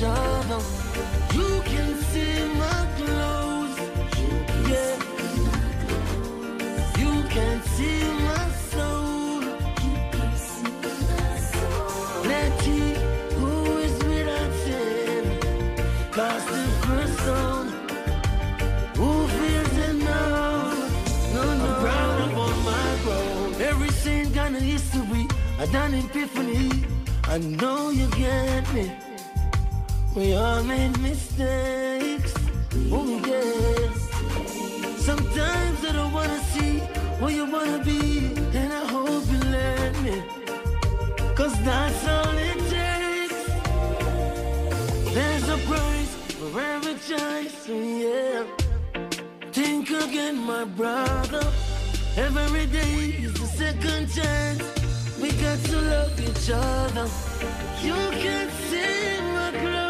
each other. You can see my clothes. Yeah. You can see my soul. Let's see who is without sin. Cause the person who feels it now. No, no. I'm proud of all my. Every sin got a history. I done epiphany. I know you get me. We all made mistakes. Sometimes I don't wanna see where you wanna be. And I hope you let me. Cause that's all it takes. There's a price for every choice, yeah. Think again, my brother. Every day is the second chance. We got to love each other. You can see my clothes.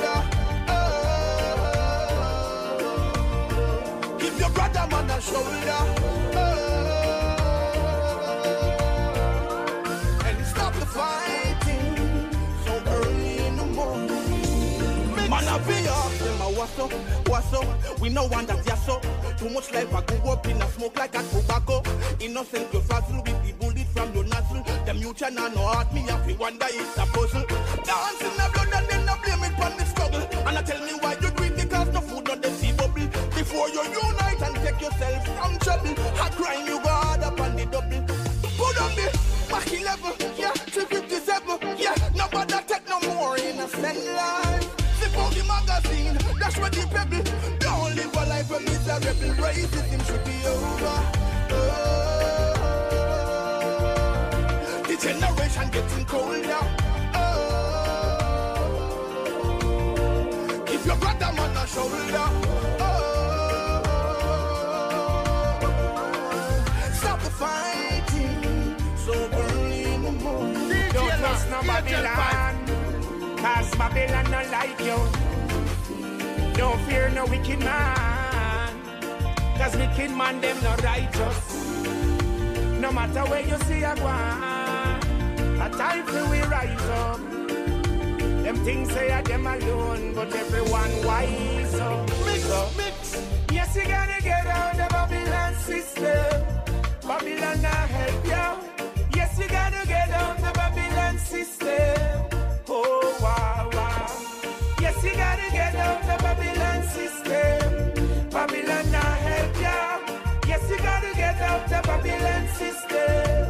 shoulder. Oh, and stop the fighting so early in the morning. Man, I be up, them what's up. We know one that yes up. Too much life I go up in a smoke like a tobacco. Innocent you frazzle with the bullet from your nostril. Them you can no heart me up. We wonder it's a puzzle. Dance in the blood and then I blame it on the struggle. And I tell me why you do it because no food on the sea bubble. Before you unite and take yourself from trouble. Hot crime you hard up on the double. Put on me, MAC 11, yeah, 357, yeah. Nobody take no more innocent life. Zip out the magazine, that's where the pebble. Don't live a life of miserable. Racism should be over. Oh, the generation getting colder. Oh, your brother man a shoulder. Trust no Babylon, cause Babylon not like you. Don't fear no wicked man, cause wicked man them not righteous. No matter where you see a one, a time for we rise up. Them things say are them alone, but everyone wise up. Mix, mix. Yes, you gotta get out the Babylon system. Babylon not help you. Oh, wow, wow. Yes, you gotta get out the Babylon system. Babylon not help you. Yes, you gotta get out the Babylon system.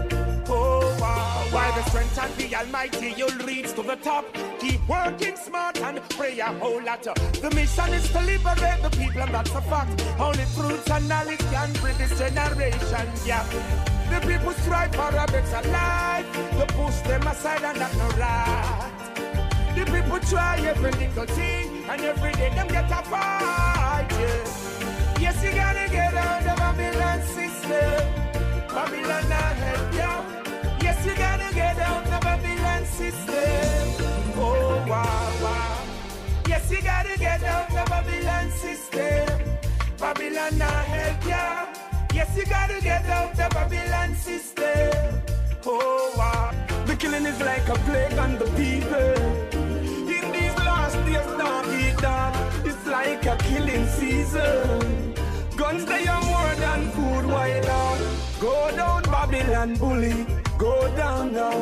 Strength of the Almighty, you'll reach to the top. Keep working smart and pray a whole lot. The mission is to liberate the people, and that's a fact. Only truth and knowledge can bring this generation gap. The people strive for a better life. To push them aside and that's no right. The people try every little thing, and every day them get a fight. Yeah. Yes, you gotta get out of Babylon system. Babylon not help you. Yes, you gotta get out of Babylon system. Oh wow wow. Yes, you gotta get out of Babylon system. Babylon not help you. Yes, you gotta get out of Babylon system. Oh wow. The killing is like a plague on the people. In these last days, dog eat dog. It's like a killing season. Guns they are more than food, why not? Go down, Babylon bully. Go down now.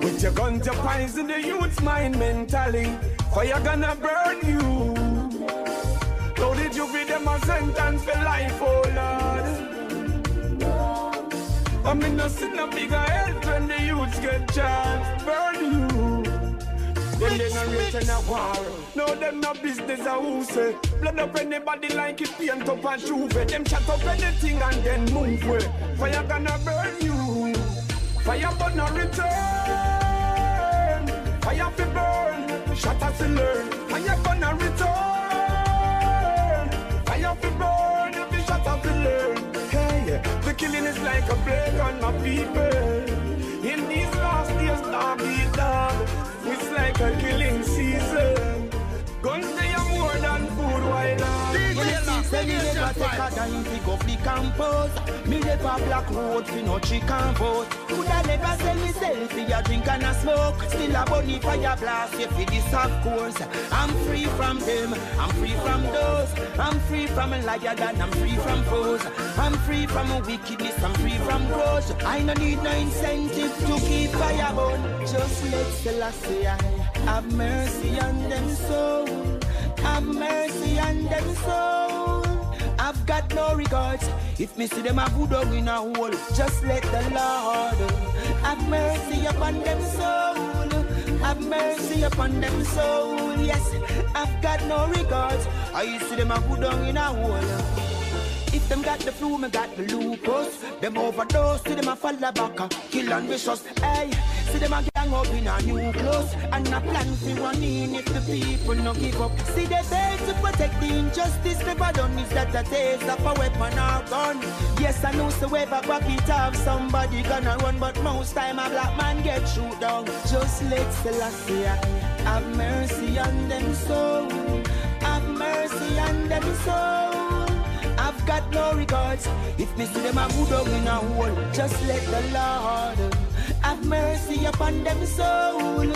With your gun to poison the youth's mind mentally. Fire gonna burn you. How did you be them a sentence for life, oh Lord? I'm in a sin a bigger health when the youths get charged. Burn you. Them they no rich in a war. No, them no business a who say. Blood up anybody like it paint up a juve. Them chat up anything and then move away. Fire gonna burn you. Fire but no return. Fire fi burn. Shut us to learn. Fire gonna return. Fire fi burn. Fi shut us and learn. Hey, the killing is like a plague on my people. In these last days, dog eat dog. It's like a killing season. Guns they are more than food while I Say me never take a dime fi go fi campus Me never black road fi no chicken vote Coulda never sell me selfie a drink and a smoke. Still a bunny fire blast you fi this of course. I'm free from them, I'm free from those. I'm free from a liar and I'm free from foes. I'm free from wickedness, I'm free from growth I no need no incentive to keep fire burn. Just let Selassie I have mercy on them soul have mercy on them soul. I've got no regards. If me see them a good dog in a hole, just let the Lord have mercy upon them soul. Have mercy upon them soul. Yes, I've got no regards. I see them a good dog in a hole. Them got the flu, me got the lupus. Them overdose, see them a fall back, kill and vicious. Hey, see them a gang up in a new clothes. And a plan to run in if the people no give up. See they there to protect the injustice never done. Is that a taste of a weapon or gun? Yes, I know so ever it up. Somebody gonna run, but most time a black man get shoot down. Just let Selassie have mercy on them soul. Have mercy on them soul. Got no regards. If me see them a good dog in a hole, just let the Lord have mercy upon them soul.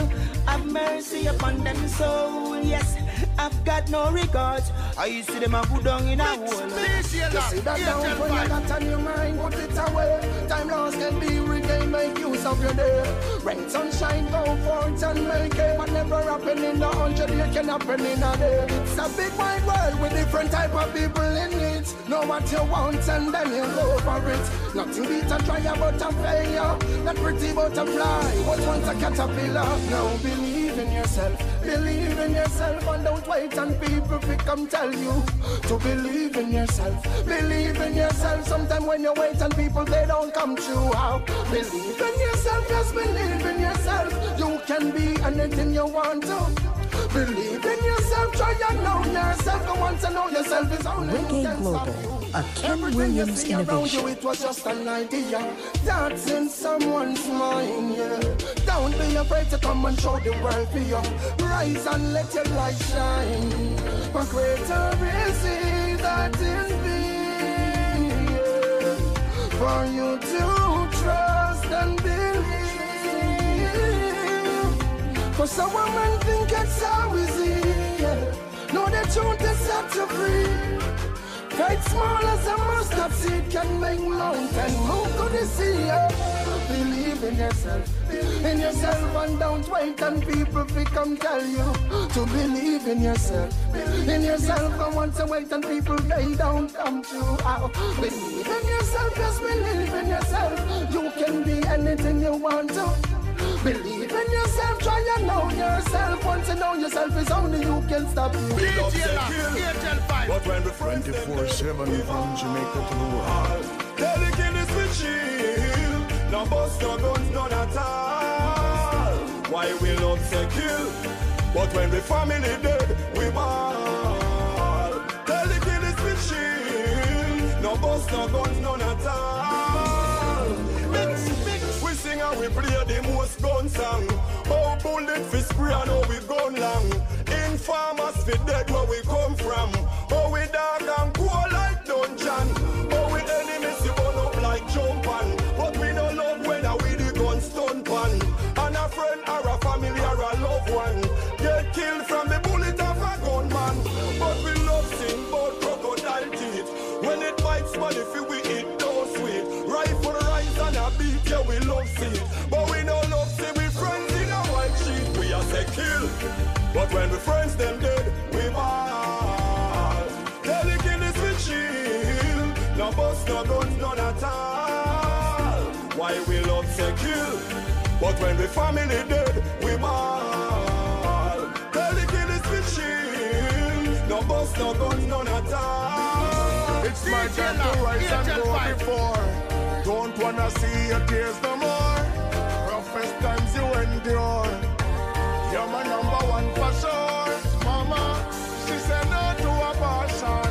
Have mercy upon them soul. Yes, I've got no regards. I used to see them a good down in a hole. You see that down when you got on your mind, put it away. Time lost can be regained, make use of your day. Rain, sunshine, go forth and make it. What never happen in a hundred years can happen in a day. It's a big wide world with different type of people in it. Know what you want and then you go for it. Nothing beat a trial but a failure. Not pretty butterfly, but once a caterpillar. Now believe in yourself, believe in yourself, and don't wait on people to come tell you to believe in yourself, believe in yourself. Sometimes when you wait on people, they don't come true. How? Believe in yourself, just believe in yourself. You can be anything you want to. Believe in yourself, try and know yourself. Go on to know yourself is only Reggae can Global, a Ken Everything you Williams innovation. you, it was just an idea. That's in someone's mind, yeah. Don't be afraid to come and show the world for you. Rise and let your light shine. For greater is he that is thee, yeah. For you to trust and believe. For some women think it's so easy. No, the truth is set you free. Fight small as a mustard seed can make mountain move to the sea. yeah. Believe in yourself, in yourself, and don't wait on people to come tell you to believe in yourself, in yourself. And once you wait on people, they don't come true. Oh, believe in yourself, just believe in yourself. You can be anything you want to. Believe in yourself, try and know yourself. Once you know yourself, it's only you can stop you. But when we 24 7 from Jamaica to the world. Tell the killers we chill. No bust no guns, none at all. Why we love say kill? But when the family dead, we ball. Tell the killers we chill. No bust no guns, none at all. We play the most gun song. Oh, bullet fi spray and how we gun long. Informers fi dead where we come from. Oh, we dark and But when we friends them dead, we ball. Tell the killers we chill. No bust, no guns, none at all. Why we love say kill. But when we family dead, we ball. Tell the killers we chill. No bust, no guns, none at all. It's my time to rise and go before. Don't wanna see your tears no more. Roughest times you endure. You're my number one for sure. Mama, she said no to abortion.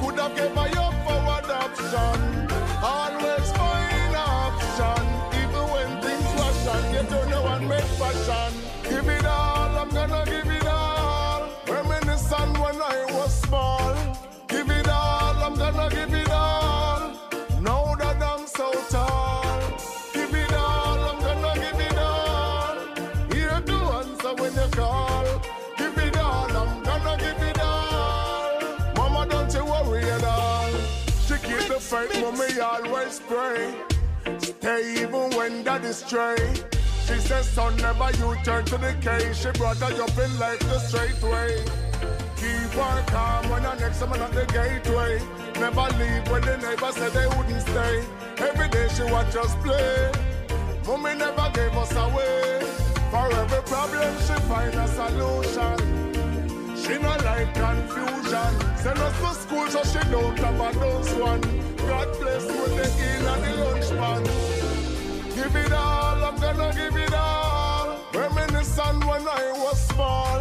Could have given you up for adoption. Always find option. Even when things were fashion, you turn you and make fashion. Give it all, I'm gonna give it all. Reminiscent when I was small. Mommy always pray. Stay even when daddy stray. She says, son, never you turn to the cage. She brought her up in life the straight way. Keep her calm when her next summer at the gateway. Never leave when the neighbors said they wouldn't stay. Every day she watch us play. Mommy never gave us away. For every problem she find a solution. She no like confusion. Send us to school so she don't have a nose one. God bless with the in and the lunch pan. Give it all, I'm gonna give it all. Reminiscent when I was small.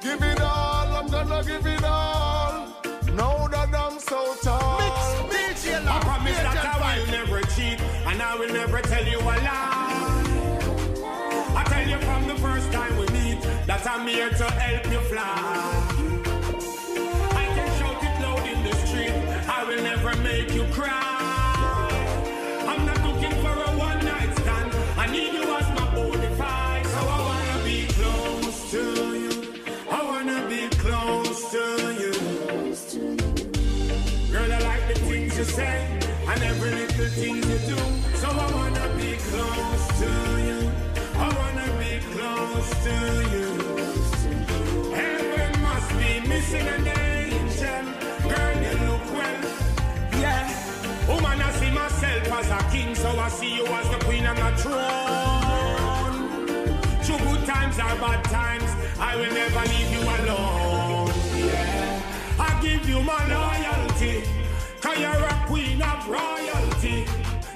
Give it all, I'm gonna give it all. Now that I'm so tall. I promise that I will never cheat and I will never tell you a lie. I tell you from the first time we meet that I'm here to help you fly.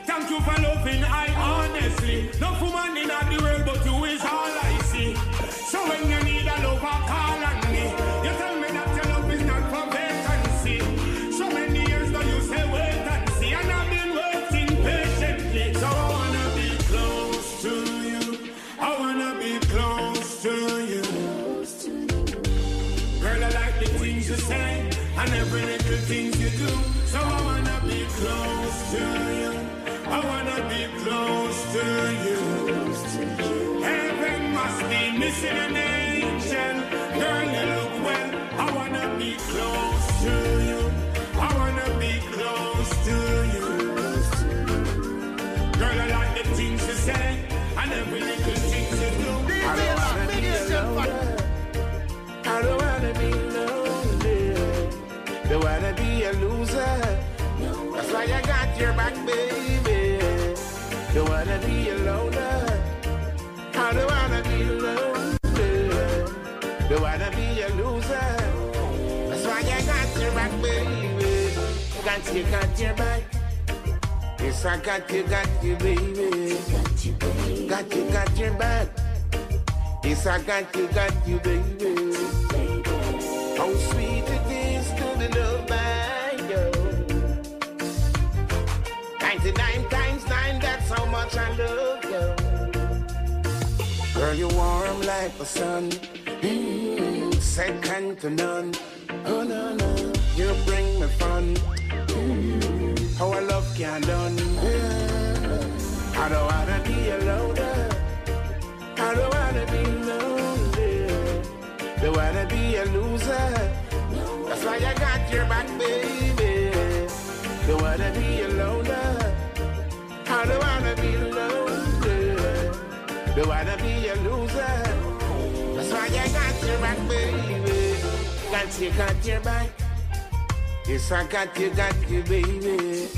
Thank you for loving I honestly. No woman in the world but you is all I. So when you need a lover, call on missing an angel. Girl, you look well. I wanna be close to you. I wanna be close to you. Girl, I like the things you say and every little things you do. I don't wanna be alone. I don't wanna be lonely. Don't wanna be a loser. That's why I got your back, baby. Don't wanna be a loner. I don't wanna be lonely. Don't wanna be a loser. That's why I got your back, baby. Got you, got your back. Yes, I got you, got you, baby. Got you, got your back. Yes, I got you, got you, baby. How sweet it is to be loved by you. 99 times 9, that's how much I love you. Girl, you're warm like the sun. Second to none. Oh, no, no. You bring me fun. How I love can done. I don't wanna be alone. I don't wanna be lonely. Don't wanna be a loser. That's why I got your back, baby. Don't wanna be a loner. I don't wanna be lonely. Don't wanna be a loser. Why I got your back, baby. Got you, got your back. Yes, I got you, got you, baby.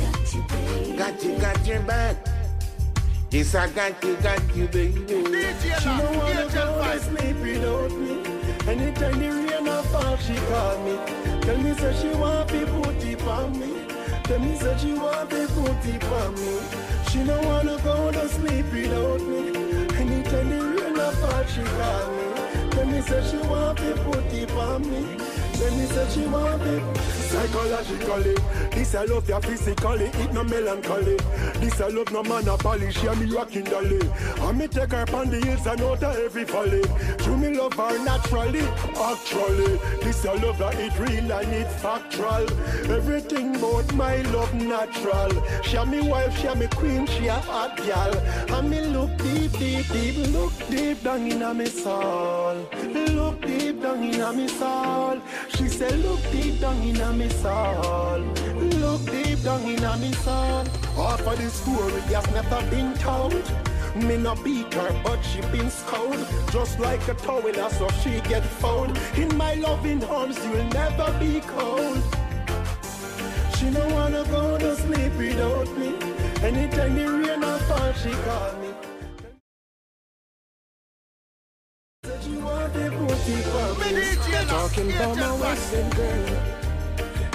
Got you, got your back. Yes, I got you, got you, baby. She don't wanna go to sleep without me. Anytime the rain or fall, she call me. Tell me say she want put it on me. Tell me say she want put it on me. She don't wanna go to sleep without me. Anytime the rain or fall, she call me. Me say she want to put it on me. Then me say she want it psychologically. This I love ya physically, it no melancholy. This I love no man a polish, yeah me rocking dolly. And me take her on the hills and out of every valley. You me love her naturally, actually. This I love that it real and it factual. Everything about my love natural. She a me wife, she a me queen, she a hot gal. And me look deep, deep, deep, look deep down in a me soul. Look deep down in a me soul. She said, look deep down in a me soul. Look deep down in a me soul. Half of the story has never been told. Me not beat her, but she been scolded Just like a towel, so she get found In my loving arms, you'll never be cold She don't wanna go to sleep without me Anytime the rain or fall, she call me Talking about my western girl.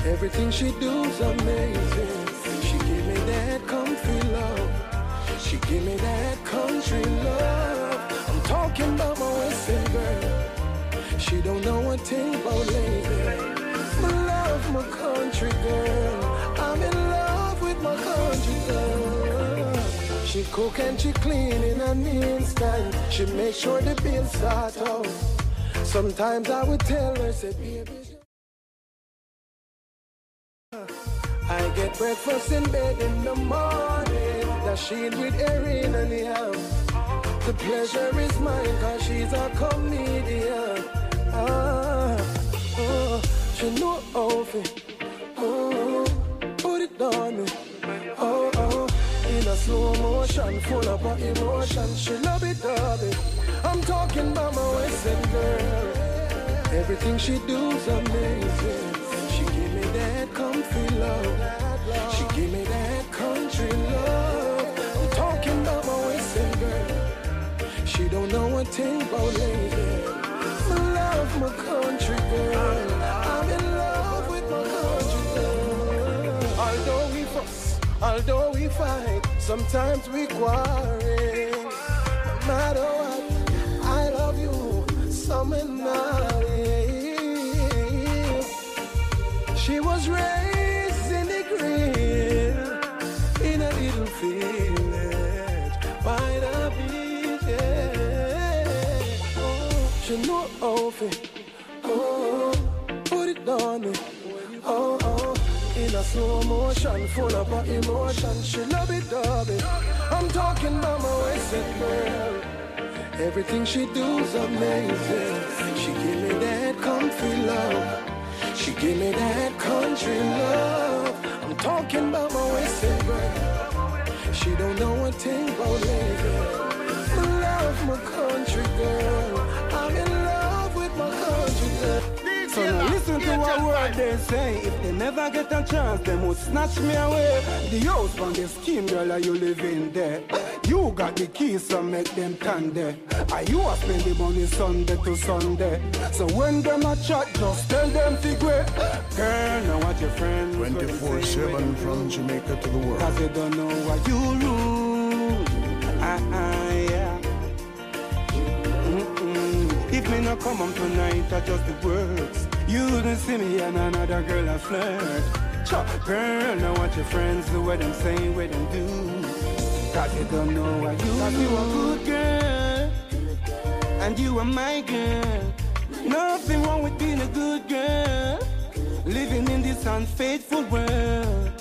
Everything she do's amazing. She give me that comfy love. She give me that country love. I'm talking about my western girl. She don't know a thing about lady My love, my country girl She cook and she clean in an instant She make sure the bills start out Sometimes I would tell her, say, baby I get breakfast in bed in the morning. That she with Erin and the ham. The pleasure is mine cause she's a comedian. Ah, oh, she know how to oh, put it on me. Oh, slow motion, full of emotion. She love it, love it. I'm talking about my western girl. Everything she do's amazing. She give me that comfy love. She give me that country love. I'm talking about my western girl. She don't know a thing about lady. I love my country girl. I'm in love with my country girl. Although we fuss, although we fight, sometimes we quarrel. No matter what, I love you, summer night. She was raised in the grill in a little village by the beach. Yeah. Oh, she know how to a slow motion, full of emotion. She love it, it. I'm talking about my western girl. Everything she do's amazing. She give me that comfy love. She give me that country love. I'm talking about my western girl. She don't know a thing about lady. I love my country girl. I'm in love with my country. So now listen to what word they say. If they never get a chance, they must snatch me away. The house from the scheme, girl, are you living there? You got the keys, so make them turn there. Are you a spend the money Sunday to Sunday? So when them a chat, just tell them to figure. Girl, now what your friends 24 7 from Jamaica to the world. Cause they don't know what you rule. Ah, Not come home tonight, I just the words. You didn't see me and another girl I flirt. Chop, girl, now what your friends do, what them say, what them do. Cause they don't know what you Cause you a good girl, and you are my girl. Nothing wrong with being a good girl, living in this unfaithful world.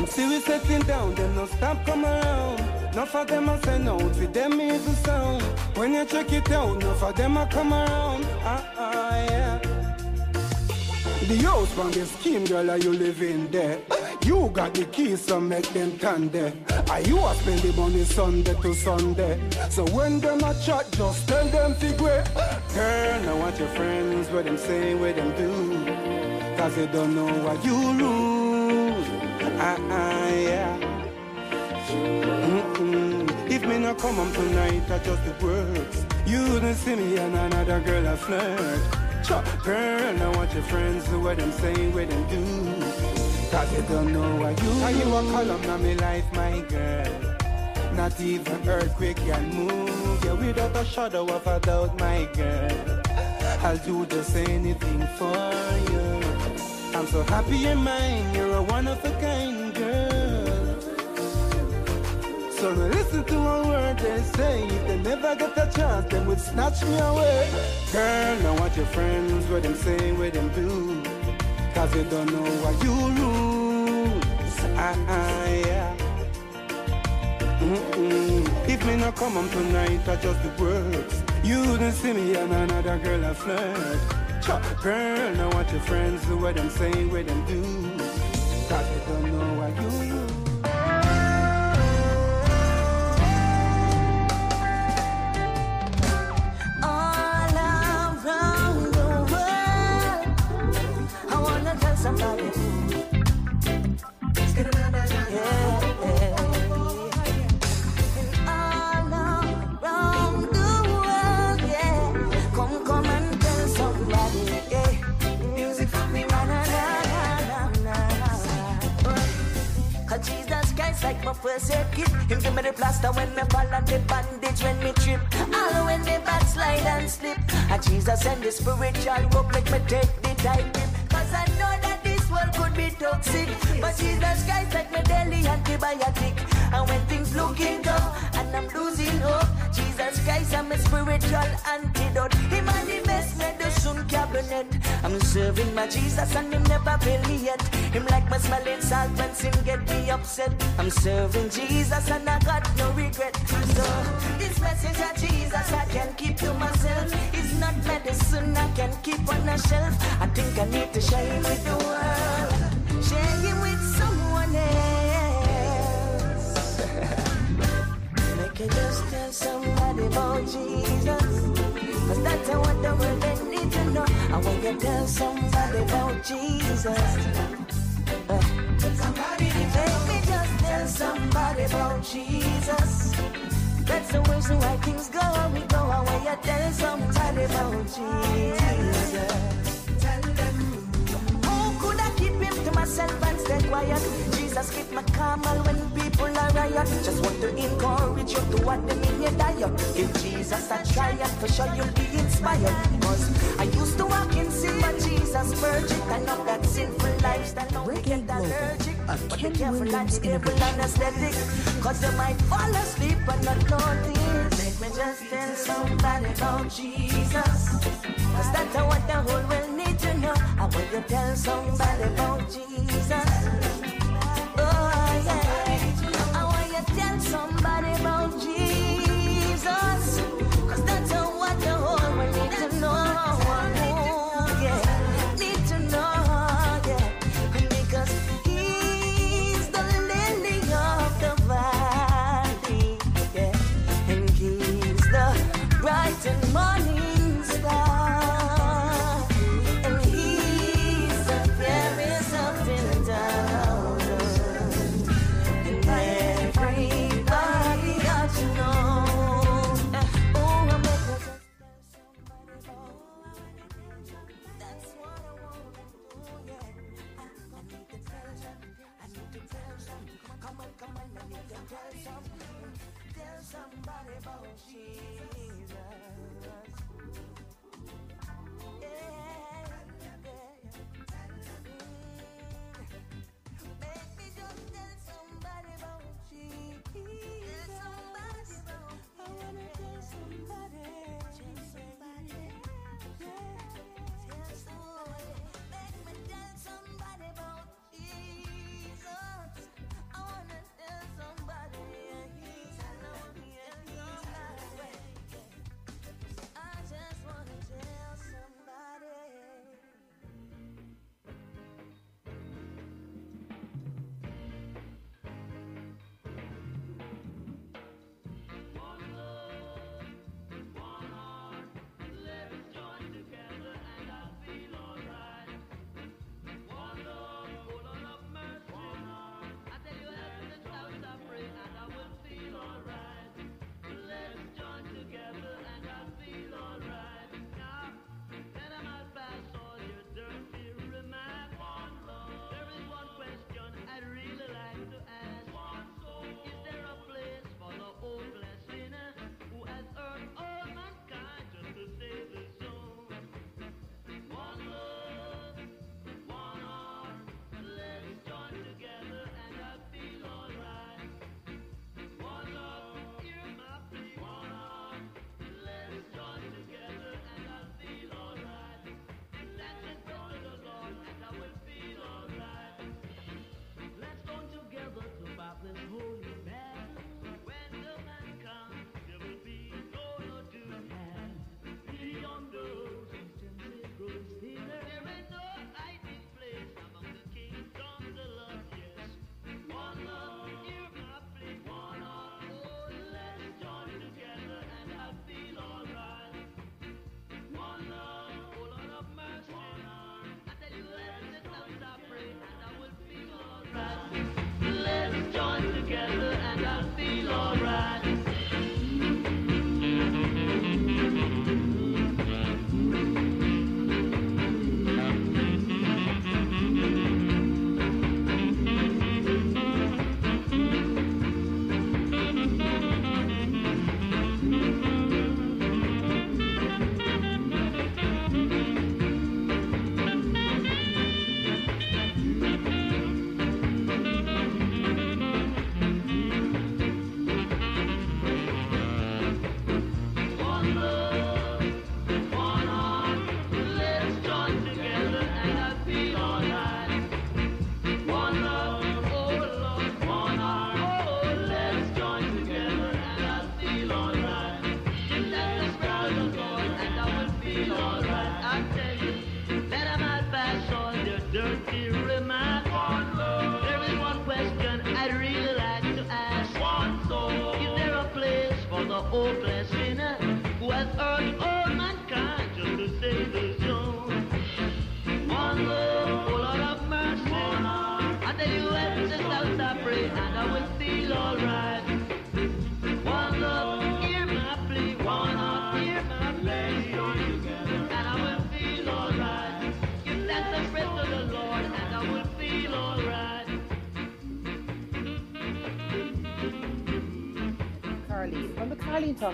To them see we settling down, them no stop come around. Not for them I say no, with them is the sound. When you check it out, not for them I come around. Ah ah yeah. The house from the scheme, girl, are you living there? You got the keys, so make them turn there. Are you a spend the money Sunday to Sunday? So when them a chat, just tell them figure. Girl, now what your friends, what them say, what them do. Cause they don't know what you lose. Ah, ah, yeah. Mm-mm. If me not come home tonight, I just the words. You don't see me and another girl I flirt. Chop, girl, now what your friends do, what them say, what them do. Cause they don't know what you Are you a column of me life, my girl? Not even earthquake can move you without a shadow of a doubt, my girl. I'll do just anything for you. I'm so happy you're mine, you're a one of a kind girl. So now listen to a word they say. If they never get a chance, they would snatch me away. Girl, now what your friends, what them say, what them do. Cause you don't know what you rule. Ah, ah, yeah. Mm-mm. If me not come home tonight, I just the words. You don't see me and another girl I flirt. Girl, now what your friends do, what them say, what them do. Cause you don't know what you I tell somebody. Like my first aid kit. Him give me the plaster when me fall and the bandage when me trip. All when me backslide and slip. And Jesus send the spiritual rope like me take the tight grip. Cause I know that this world could be toxic. But Jesus Christ like me daily antibiotic. And when things looking tough and I'm losing hope. Jesus Christ I'm a spiritual antidote. Him and the best cabinet. I'm serving my Jesus and him never fail me yet. Him like my smelling salt when sin get me upset. I'm serving Jesus and I got no regret. So this message of Jesus I can keep to myself. It's not medicine I can keep on a shelf. I think I need to share it with the world. Share it with Just tell somebody about Jesus? Cause that's what the world they need to know. I want you to tell somebody about Jesus Uh, just tell somebody about Jesus. That's the why things go we go I tell somebody about Jesus. How could I keep him to myself and stay quiet? Jesus keep my calm all when people are riot. Just want to encourage you to what them in your diet. Give Jesus a try and for sure you'll be inspired. Cause I used to walk in sin, but Jesus purged it. I know that sinful lifestyle now we get allergic. But be careful Williams the devil anesthetic. Cause they might fall asleep and not notice. Make me just tell somebody about Jesus. Cause that's what the whole world need to know. I want you to tell somebody about Jesus.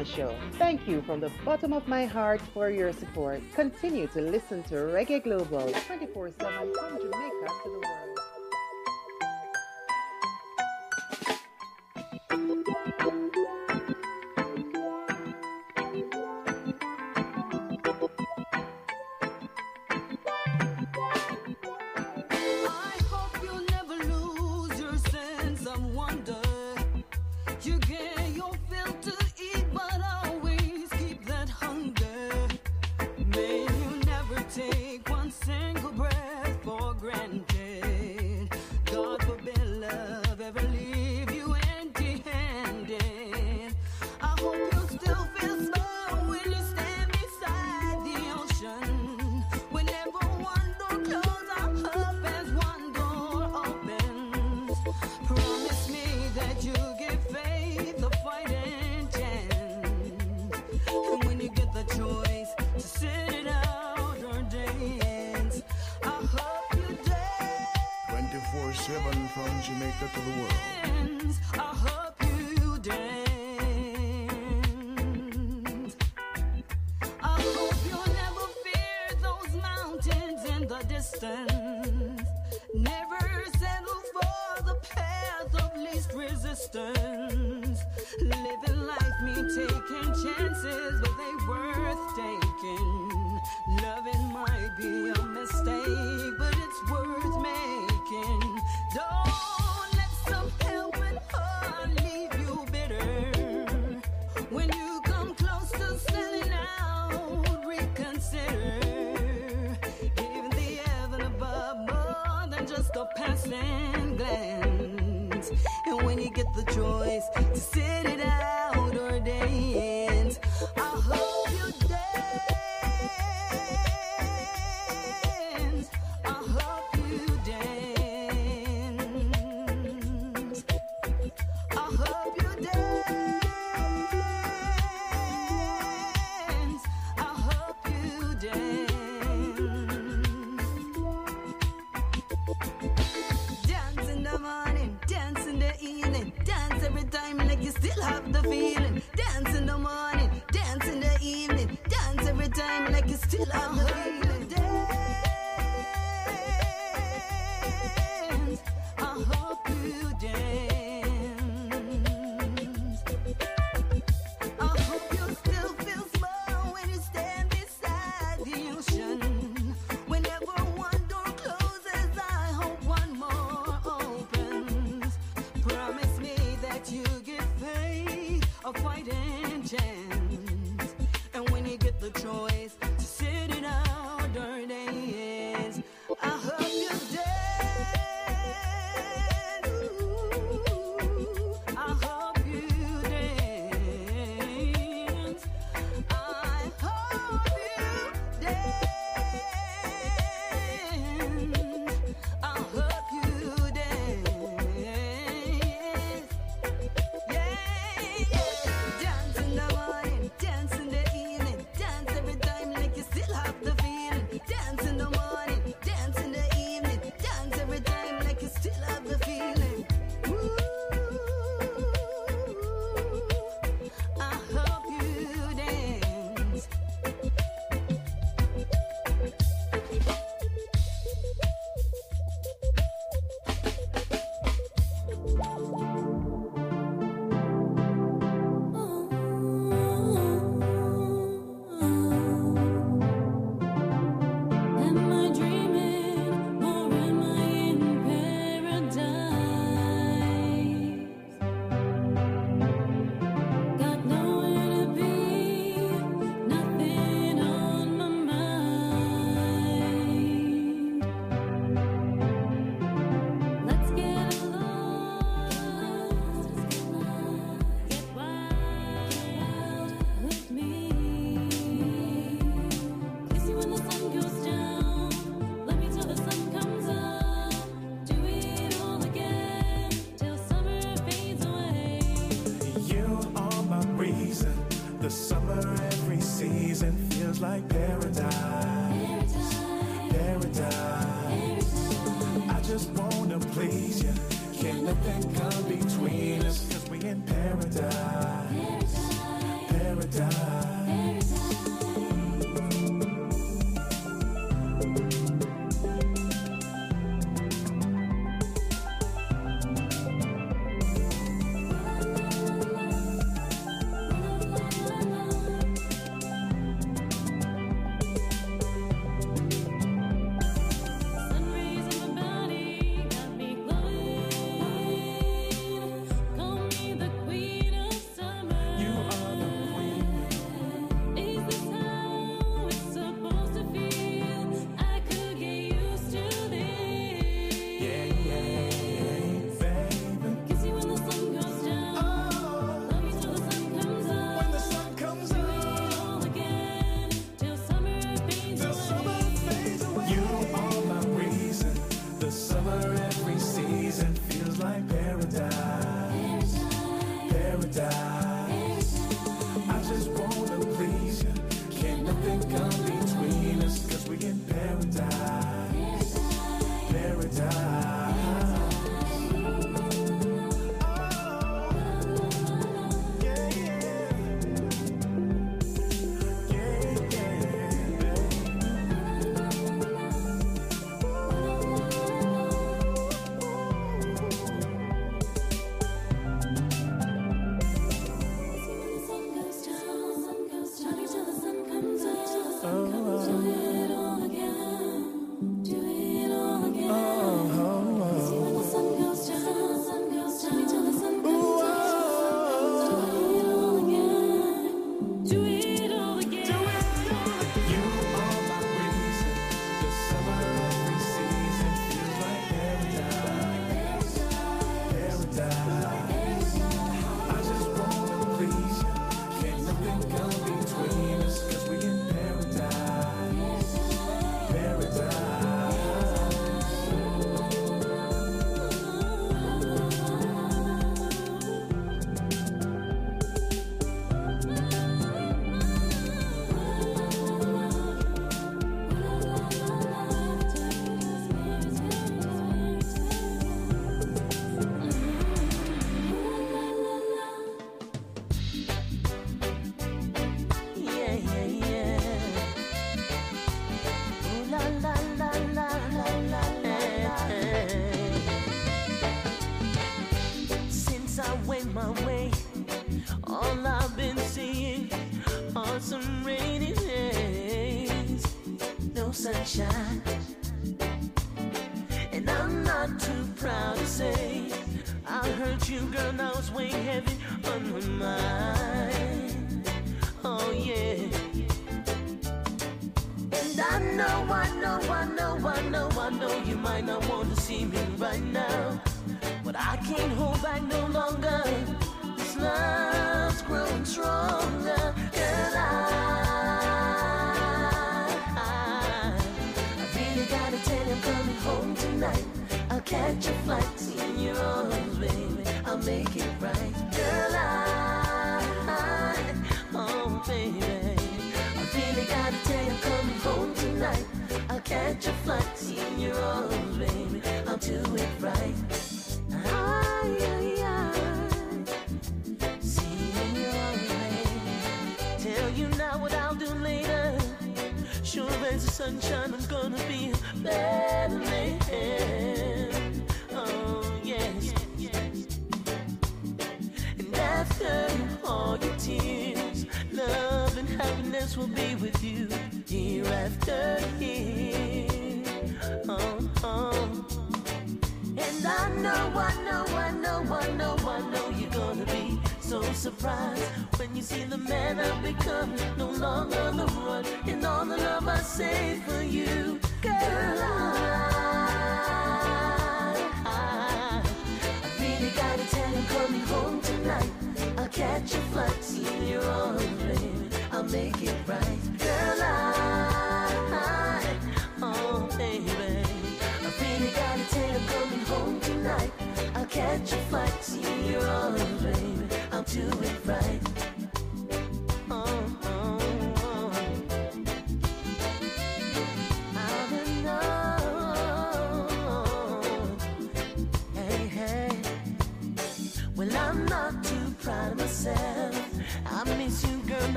Thomas Show. Thank you from the bottom of my heart for your support. Continue to listen to Reggae Global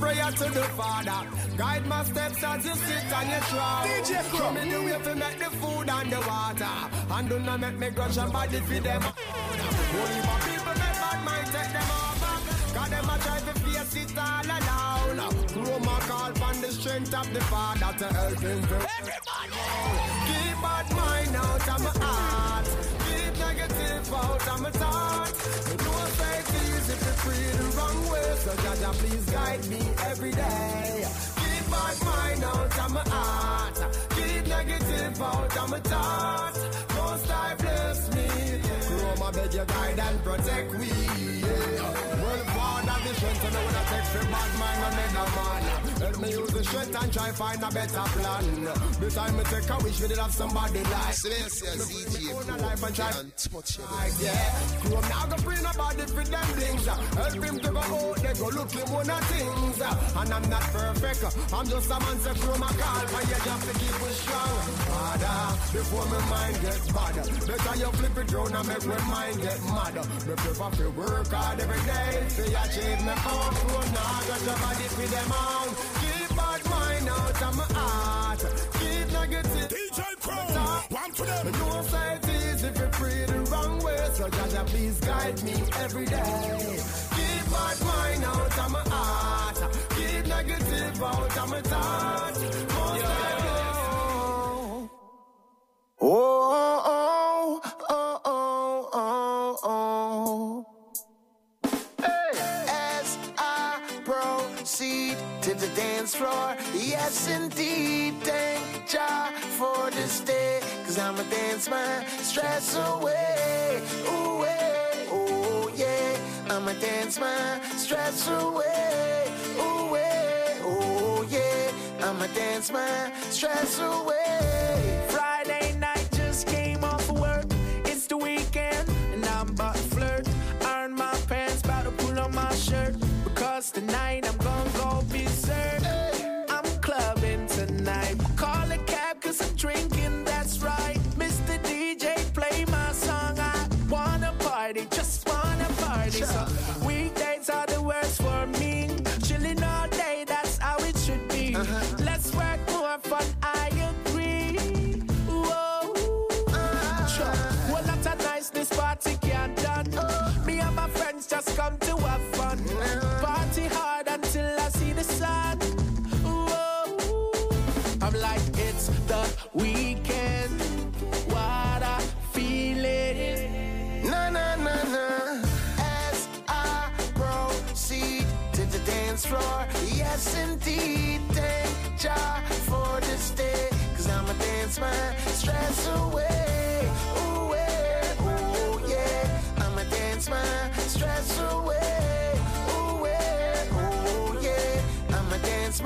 prayer to the Father. Guide my steps as you sit on your throne. DJ Show me the way to make the food and the water. And do not make me grudge and body for them. Only my people make bad mind take them over. Cause them a try to face it all alone. Roma call on the strength of the Father to help him Everybody! Keep bad mind out of my heart. Keep negative out of my thoughts. Me know say it's easy to free the wrong way. So Jaja, please guide me every day. Keep bad mind out of my heart. Keep negative out of my thoughts. Most I bless me. Roma beg you guide and protect we. Yeah. Well, Father, the to know when I text from bad mind another man. Help me use the strength and try find a better plan. The time me take a wish we did have somebody like. Silencious DJ Own a life and try and touch your like, yeah. Chrome now go bring nobody for them things. Help him to go out, they go look him one of things. And I'm not perfect, I'm just a man, so Chrome a call, but you have to keep it strong. Father, before my mind gets bad, better you flip it round and make my mind get mad. Me prefer to work hard every day, to achieve own Chrome now, got your body for them on. Keep bad mind out of my heart. Keep negative. DJ Pro, one to them. Say it's easy if you pray the wrong way, so Jaja please guide me every day. Dance floor, yes indeed, thank Jah for this day, cause I'ma dance my stress away, away, oh yeah, I'ma dance my stress away, away, oh yeah, I'ma dance my stress away.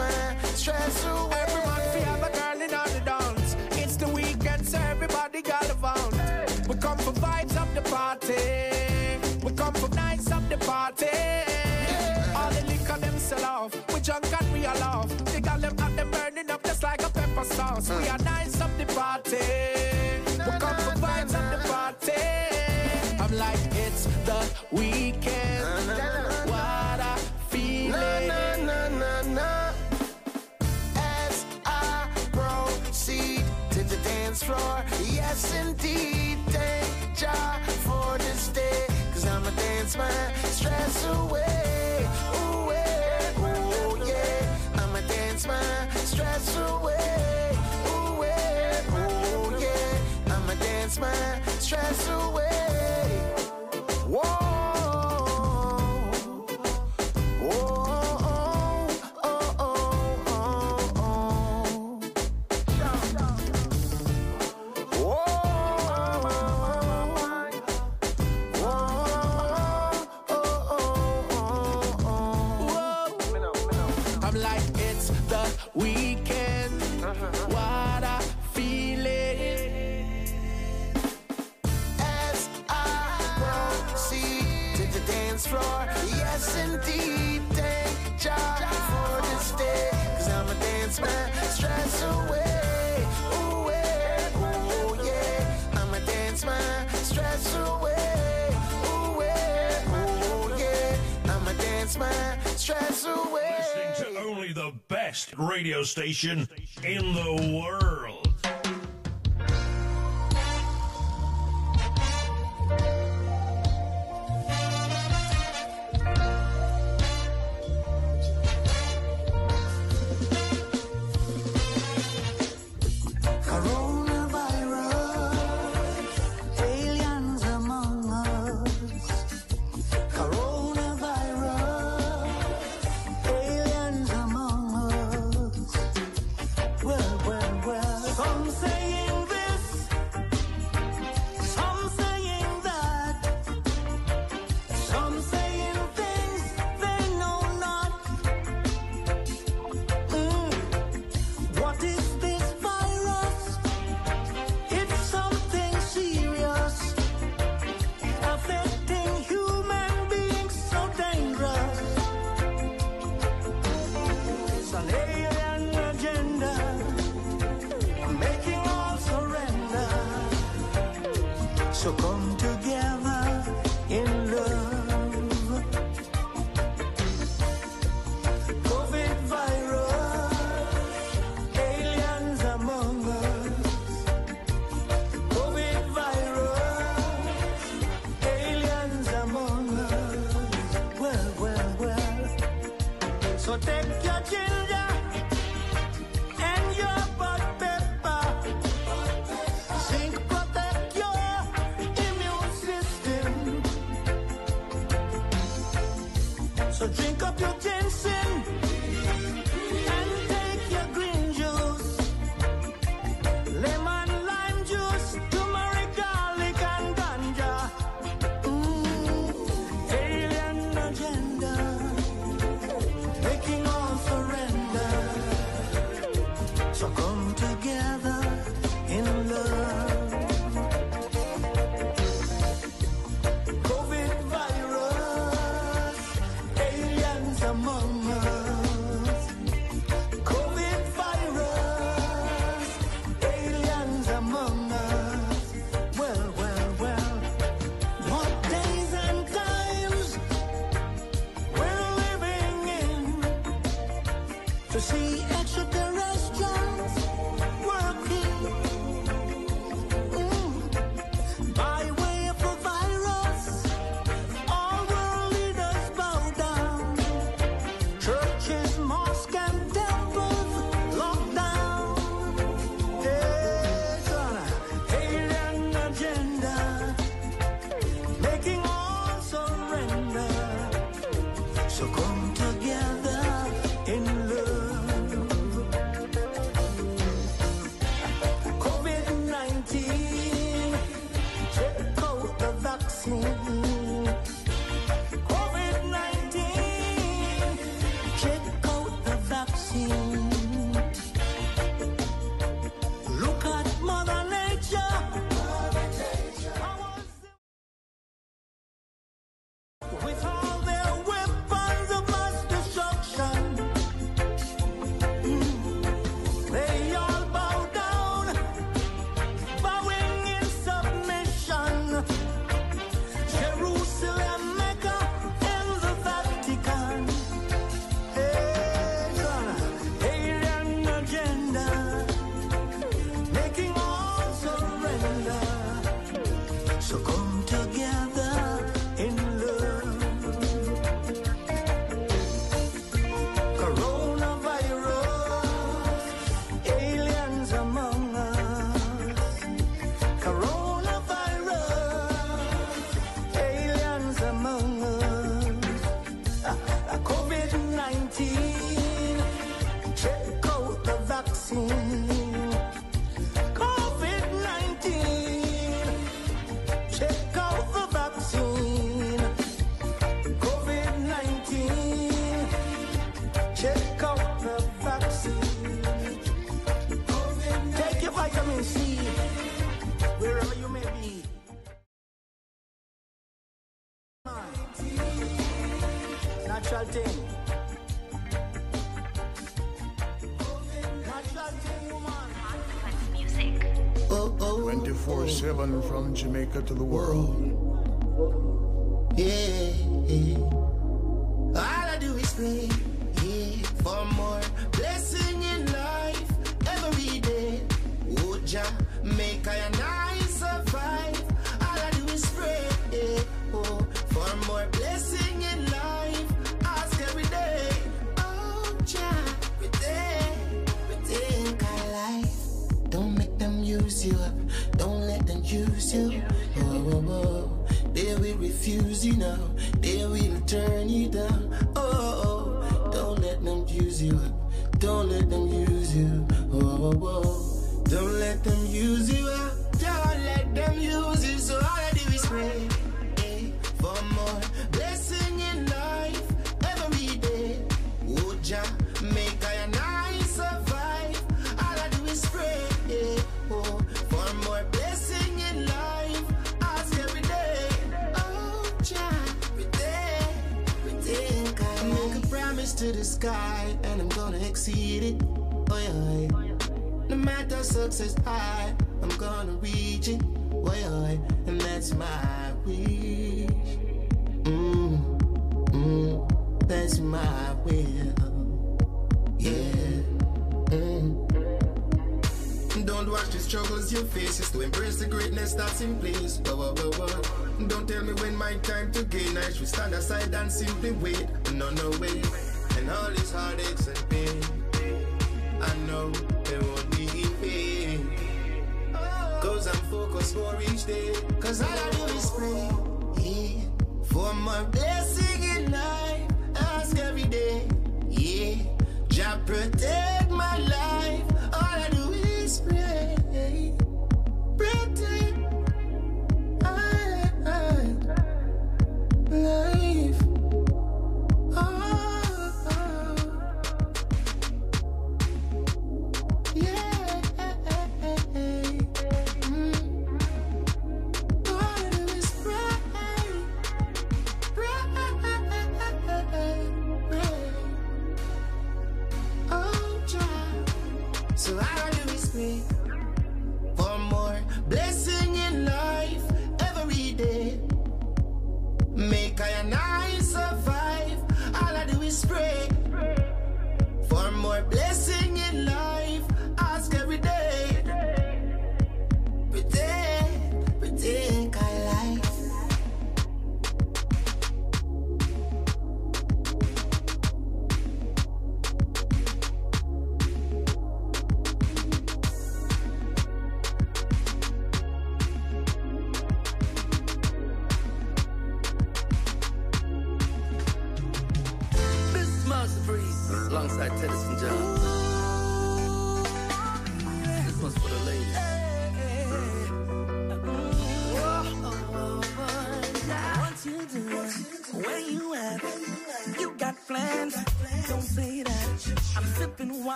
Dance stress away. Everyone feel have a girl in on the dance. It's the weekend, so everybody got around. We come for vibes of the party. We come for nights of the party. All the liquor them sell off. We drunk and we all off. They got them out them burning up just like a pepper sauce. We are floor, yes indeed, thank Jah for this day, cause I'ma dance my stress away, Ooh, away, oh yeah, I'ma dance my stress away, Ooh, away, oh yeah, I'ma dance my stress away. My stress away, away, oh yeah, I'ma dance my stress away, away, oh yeah, I'ma dance my stress away. Listening to only the best radio station in the world. Jamaica to the world.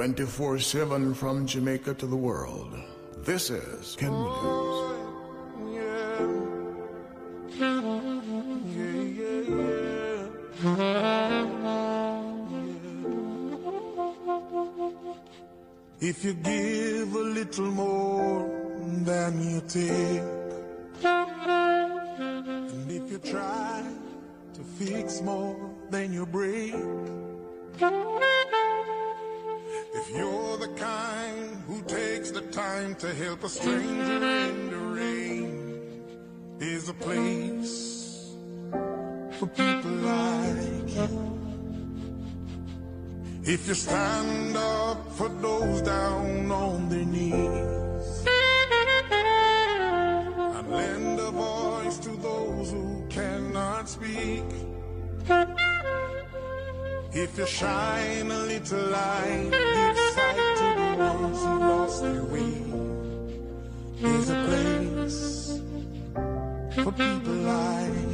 24 7 from Jamaica to the world. This is Ken oh, Williams. If you give a little more than you take, and if you try to fix more than you break, you're the kind who takes the time to help a stranger in the rain, there's a place for people like you. If you stand up for those down on their knees and lend a voice to those who cannot speak. If you shine a little light, ones who lost their way. There's a place for people like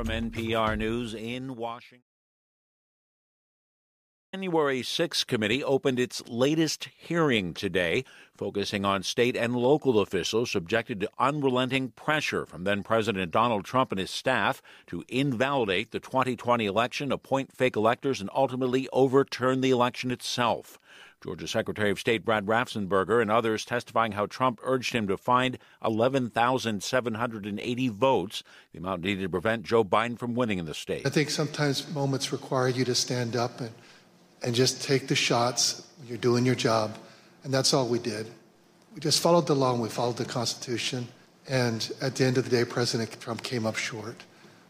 from NPR News in Washington. January 6 committee opened its latest hearing today, focusing on state and local officials subjected to unrelenting pressure from then President Donald Trump and his staff to invalidate the 2020 election, appoint fake electors, and ultimately overturn the election itself. Georgia Secretary of State Brad Raffensperger and others testifying how Trump urged him to find 11,780 votes, the amount needed to prevent Joe Biden from winning in the state. I think sometimes moments require you to stand up and and just take the shots when you're doing your job. And that's all we did. We just followed the law and we followed the Constitution. And at the end of the day, President Trump came up short.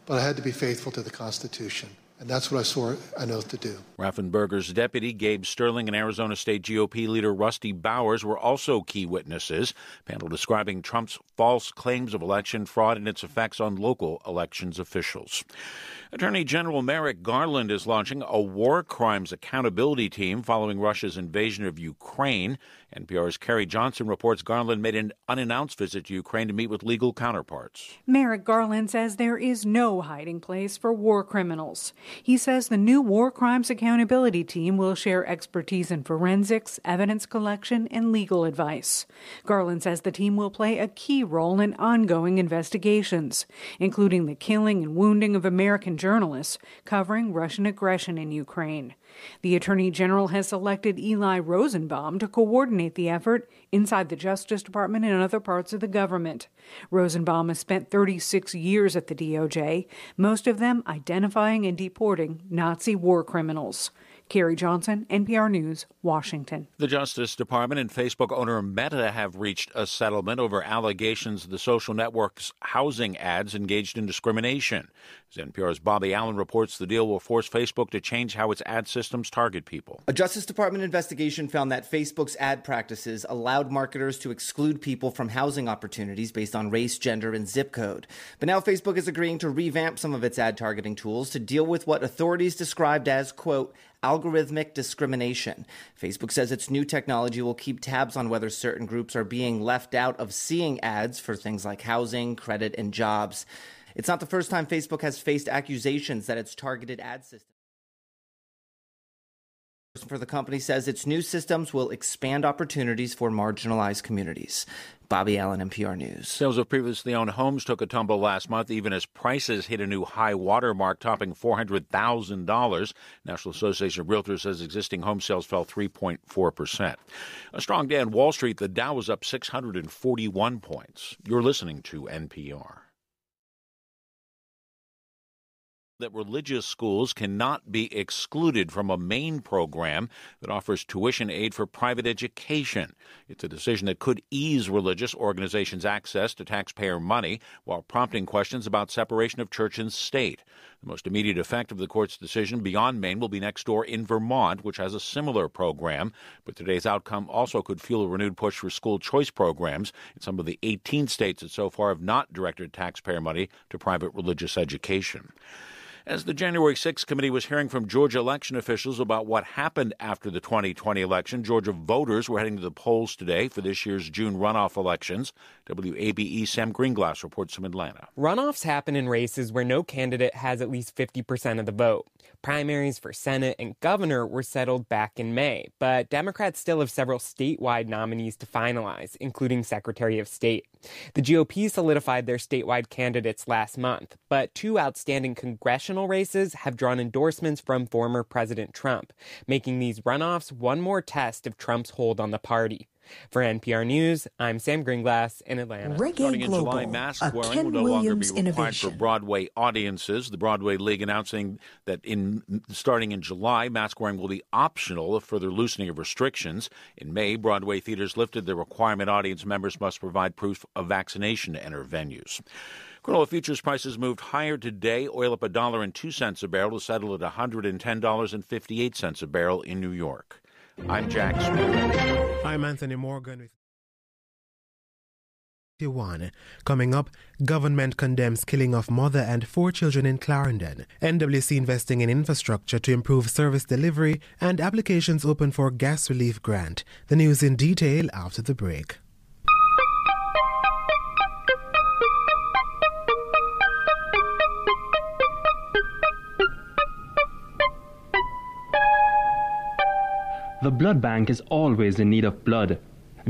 But I had to be faithful to the Constitution. And that's what I swore an oath to do. Raffensperger's deputy, Gabe Sterling, and Arizona State GOP leader Rusty Bowers were also key witnesses. Panel describing Trump's false claims of election fraud and its effects on local elections officials. Attorney General Merrick Garland is launching a war crimes accountability team following Russia's invasion of Ukraine. NPR's Carrie Johnson reports Garland made an unannounced visit to Ukraine to meet with legal counterparts. Merrick Garland says there is no hiding place for war criminals. He says the new War Crimes Accountability Team will share expertise in forensics, evidence collection, and legal advice. Garland says the team will play a key role in ongoing investigations, including the killing and wounding of American journalists covering Russian aggression in Ukraine. The Attorney General has selected Eli Rosenbaum to coordinate the effort inside the Justice Department and other parts of the government. Rosenbaum has spent 36 years at the DOJ, most of them identifying and deporting Nazi war criminals. Carrie Johnson, NPR News, Washington. The Justice Department and Facebook owner Meta have reached a settlement over allegations the social network's housing ads engaged in discrimination. As NPR's Bobby Allyn reports, the deal will force Facebook to change how its ad systems target people. A Justice Department investigation found that Facebook's ad practices allowed marketers to exclude people from housing opportunities based on race, gender, and zip code. But now Facebook is agreeing to revamp some of its ad targeting tools to deal with what authorities described as, quote, algorithmic discrimination. Facebook says its new technology will keep tabs on whether certain groups are being left out of seeing ads for things like housing, credit, and jobs. It's not the first time Facebook has faced accusations that its targeted ad system for the company says its new systems will expand opportunities for marginalized communities. Bobby Allyn, NPR News. Sales of previously owned homes took a tumble last month, even as prices hit a new high water mark, topping $400,000. National Association of Realtors says existing home sales fell 3.4%. A strong day on Wall Street, the Dow was up 641 points. You're listening to NPR. That religious schools cannot be excluded from a Maine program that offers tuition aid for private education. It's a decision that could ease religious organizations' access to taxpayer money while prompting questions about separation of church and state. The most immediate effect of the court's decision beyond Maine will be next door in Vermont, which has a similar program. But today's outcome also could fuel a renewed push for school choice programs in some of the 18 states that so far have not directed taxpayer money to private religious education. As the January 6th committee was hearing from Georgia election officials about what happened after the 2020 election, Georgia voters were heading to the polls today for this year's June runoff elections. WABE Sam Greenglass reports from Atlanta. Runoffs happen in races where no candidate has at least 50% of the vote. Primaries for Senate and governor were settled back in May, but Democrats still have several statewide nominees to finalize, including Secretary of State. The GOP solidified their statewide candidates last month, but two outstanding congressional races have drawn endorsements from former President Trump, making these runoffs one more test of Trump's hold on the party. For NPR News, I'm Sam Greenglass in Atlanta. Reggae Starting in Global, July, mask wearing Ken will no longer be Williams required innovation. for Broadway audiences. The Broadway League announcing that in starting in July, mask wearing will be optional, a further loosening of restrictions. In May, Broadway theaters lifted the requirement audience members must provide proof of vaccination to enter venues. Crude oil futures prices moved higher today. Oil up a dollar and two cents a barrel to settle at $110.58 a barrel in New York. I'm Jack Smith. I'm Anthony Morgan with 51. Coming up, government condemns killing of mother and four children in Clarendon. NWC investing in infrastructure to improve service delivery and applications open for gas relief grant. The news in detail after the break. The blood bank is always in need of blood.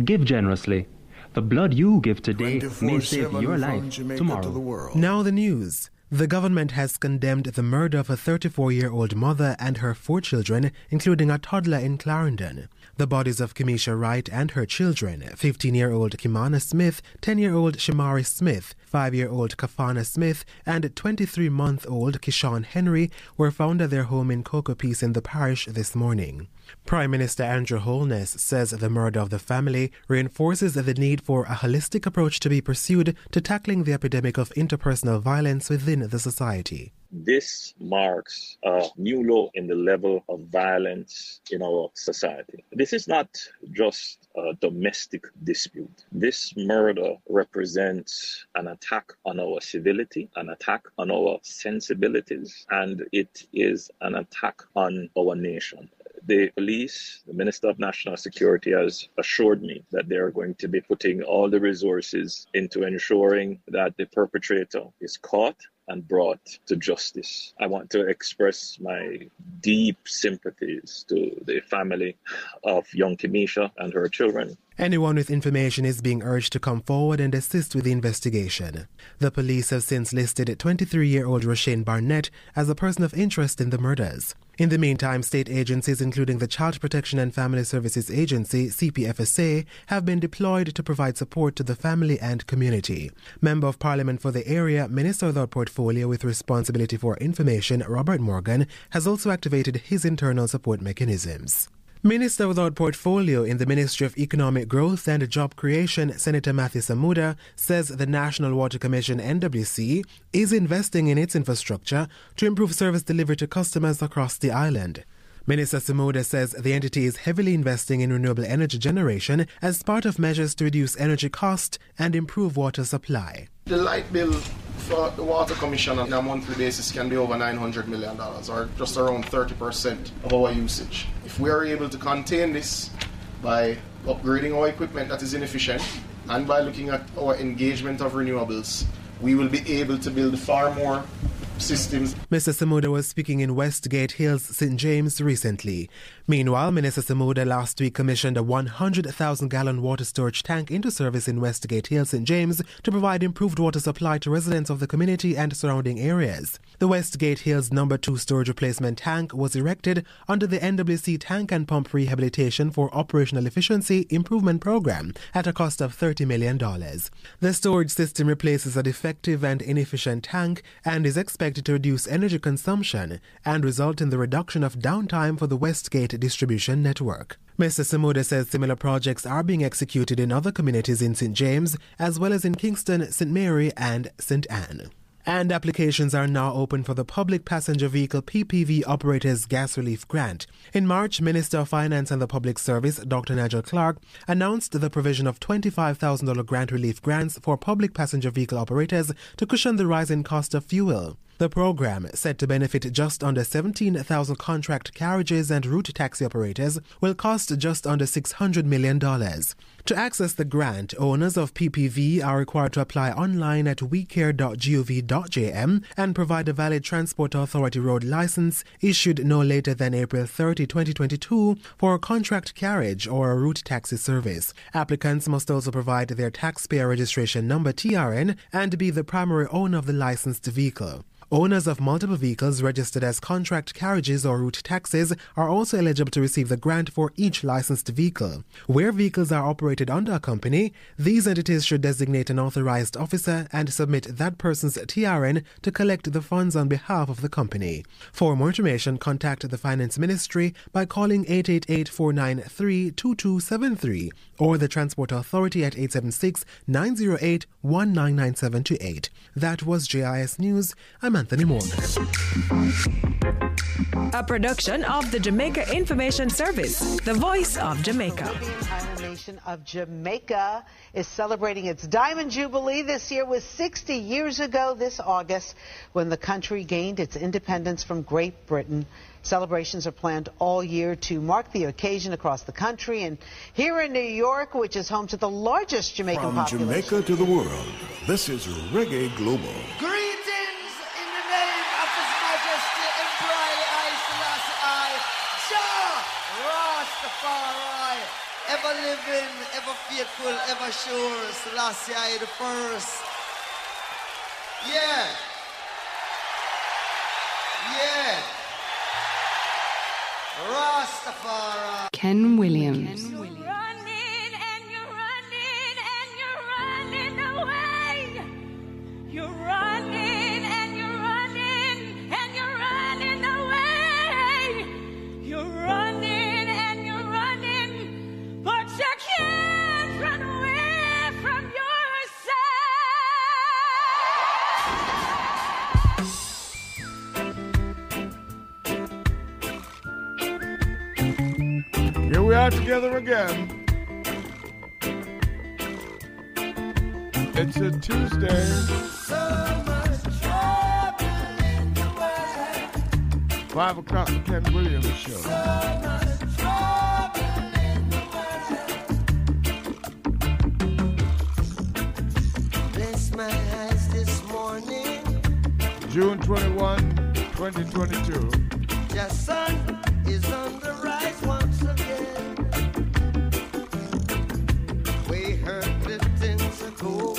Give generously. The blood you give today may save your life tomorrow. Now the news. The government has condemned the murder of a 34 year old mother and her four children, including a toddler in Clarendon. The bodies of Kamisha Wright and her children, 15 year old Kimana Smith, 10 year old Shamari Smith, 5 year old Kafana Smith, and 23 month old Kishan Henry, were found at their home in Cocoa Piece in the parish this morning. Prime Minister Andrew Holness says the murder of the family reinforces the need for a holistic approach to be pursued to tackling the epidemic of interpersonal violence within the society. This marks a new low in the level of violence in our society. This is not just a domestic dispute. This murder represents an attack on our civility, an attack on our sensibilities, and it is an attack on our nation the police, the Minister of National Security has assured me that they are going to be putting all the resources into ensuring that the perpetrator is caught and brought to justice. I want to express my deep sympathies to the family of young Kamisha and her children. Anyone with information is being urged to come forward and assist with the investigation. The police have since listed 23 year old Roshane Barnett as a person of interest in the murders. In the meantime, state agencies, including the Child Protection and Family Services Agency, CPFSA, have been deployed to provide support to the family and community. Member of Parliament for the area, Minister without portfolio with responsibility for information, Robert Morgan, has also activated his internal support mechanisms. Minister without portfolio in the Ministry of Economic Growth and Job Creation, Senator Matthew Samuda, says the National Water Commission NWC is investing in its infrastructure to improve service delivery to customers across the island. Minister Samuda says the entity is heavily investing in renewable energy generation as part of measures to reduce energy cost and improve water supply. The light bill for the Water Commission on a monthly basis can be over $900 million, or just around 30% of our usage. If we are able to contain this by upgrading our equipment that is inefficient and by looking at our engagement of renewables, we will be able to build far more systems. Mr. Samuda was speaking in Westgate Hills, St. James recently. Meanwhile, Minister Samuda last week commissioned a 100,000 gallon water storage tank into service in Westgate Hills, St. James to provide improved water supply to residents of the community and surrounding areas. The Westgate Hills number 2 storage replacement tank was erected under the NWC Tank and Pump Rehabilitation for Operational Efficiency Improvement Program at a cost of $30 million. The storage system replaces a defective and inefficient tank and is expected to reduce energy consumption and result in the reduction of downtime for the Westgate distribution network. Mr. Samuda says similar projects are being executed in other communities in St. James, as well as in Kingston, St. Mary, and St. Ann. And applications are now open for the Public Passenger Vehicle PPV Operators Gas Relief Grant. In March, Minister of Finance and the Public Service, Dr. Nigel Clarke, announced the provision of $25,000 grant relief grants for public passenger vehicle operators to cushion the rise in cost of fuel. The program, set to benefit just under 17,000 contract carriages and route taxi operators, will cost just under $600 million. To access the grant, owners of PPV are required to apply online at wecare.gov.jm and provide a valid Transport Authority road license issued no later than April 30, 2022 for a contract carriage or a route taxi service. Applicants must also provide their taxpayer registration number TRN and be the primary owner of the licensed vehicle. Owners of multiple vehicles registered as contract carriages or route taxis are also eligible to receive the grant for each licensed vehicle. Where vehicles are operated under a company, these entities should designate an authorized officer and submit that person's TRN to collect the funds on behalf of the company. For more information, contact the Finance Ministry by calling 888 493 2273 or the Transport Authority at 876 908 199728. That was JIS News. I'm Anthony Morgan. A production of the Jamaica Information Service, the voice of Jamaica. The island nation of Jamaica is celebrating its Diamond Jubilee this year was 60 years ago this August when the country gained its independence from Great Britain. Celebrations are planned all year to mark the occasion across the country and here in New York, which is home to the largest Jamaican From population. From Jamaica to the world, this is Reggae Global. Greetings faithful, ever sure, Selassie I the first. Yeah. Yeah. Rastafari. Ken Williams. Ken Williams. are together again. It's a Tuesday. Five o'clock, the Ken Williams show. June 21, 2022. Your sun is on the rise. cool.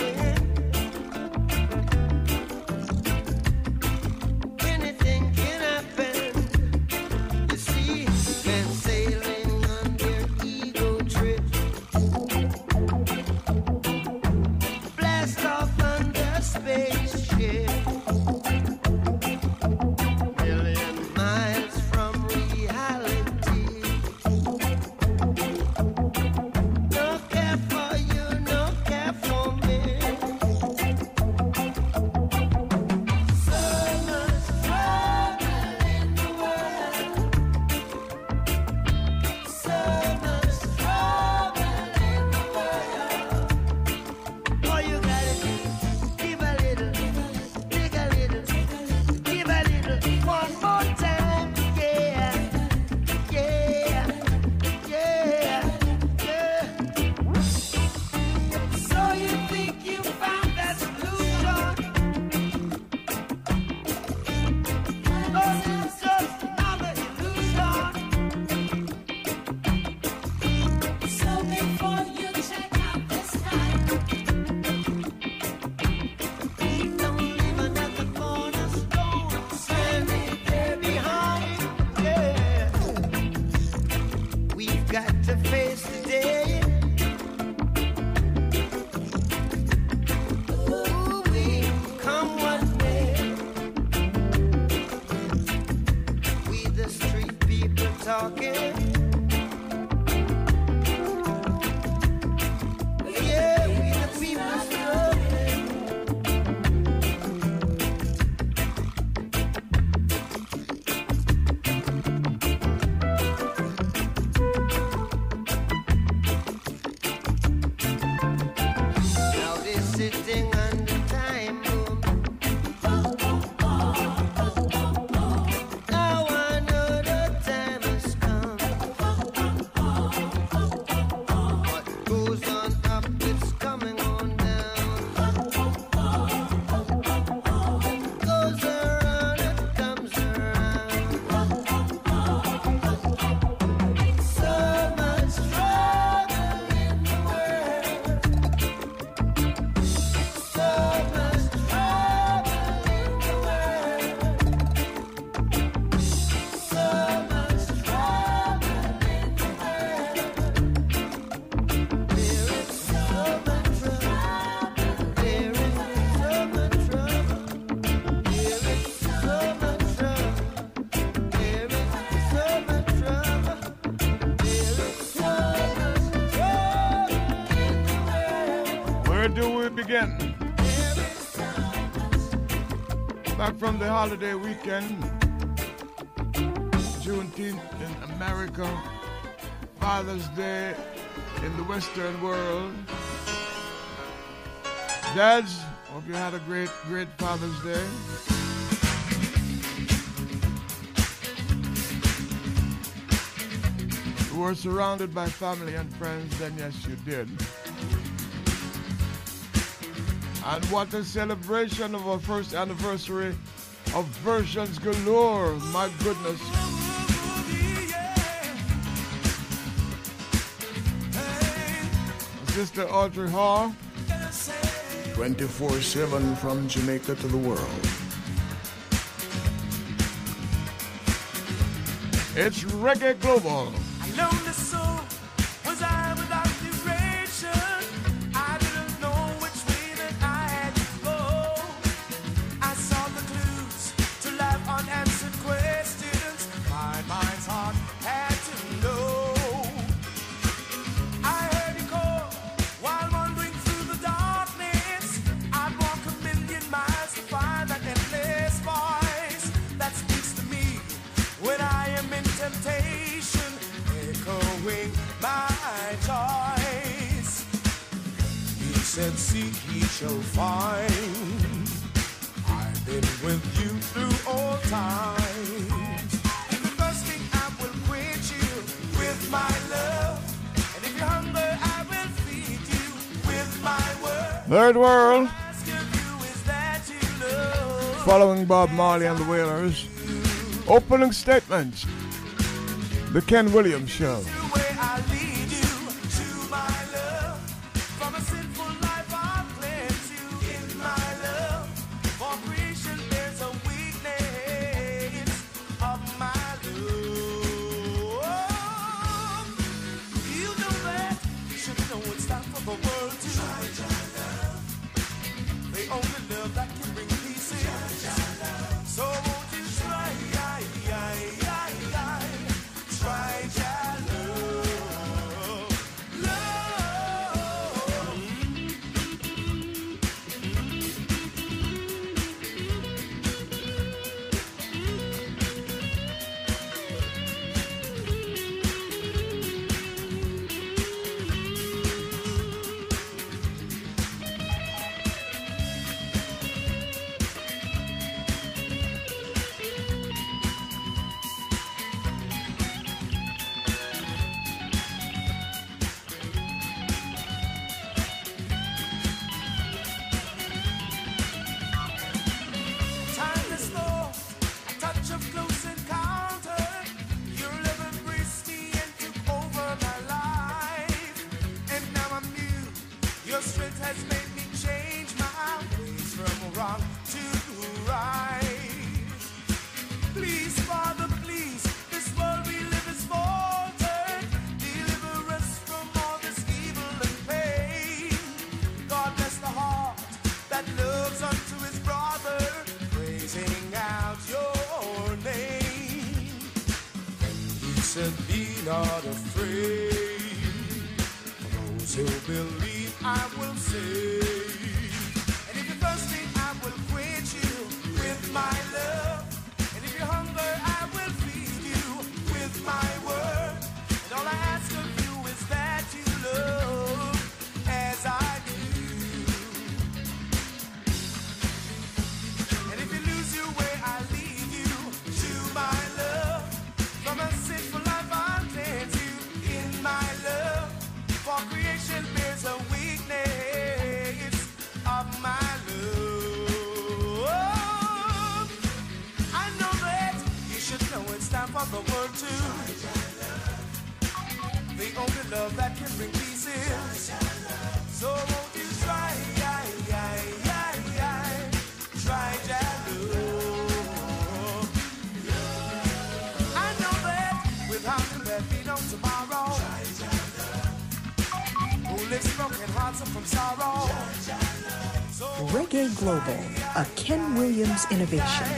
holiday weekend, Juneteenth in America, Father's Day in the Western world. Dads, hope you had a great, great Father's Day. You were surrounded by family and friends, then yes, you did. And what a celebration of our first anniversary versions galore. My goodness. Sister Audrey Hall. 24 7 from Jamaica to the world. It's Reggae Global. and seek he shall find. I've been with you through all time. If you're thirsting, I will quench you with my love. And if you're hungry, I will feed you with my word. Third world. Following Bob Marley and the Wailers, opening statements, The Ken Williams Show. innovation.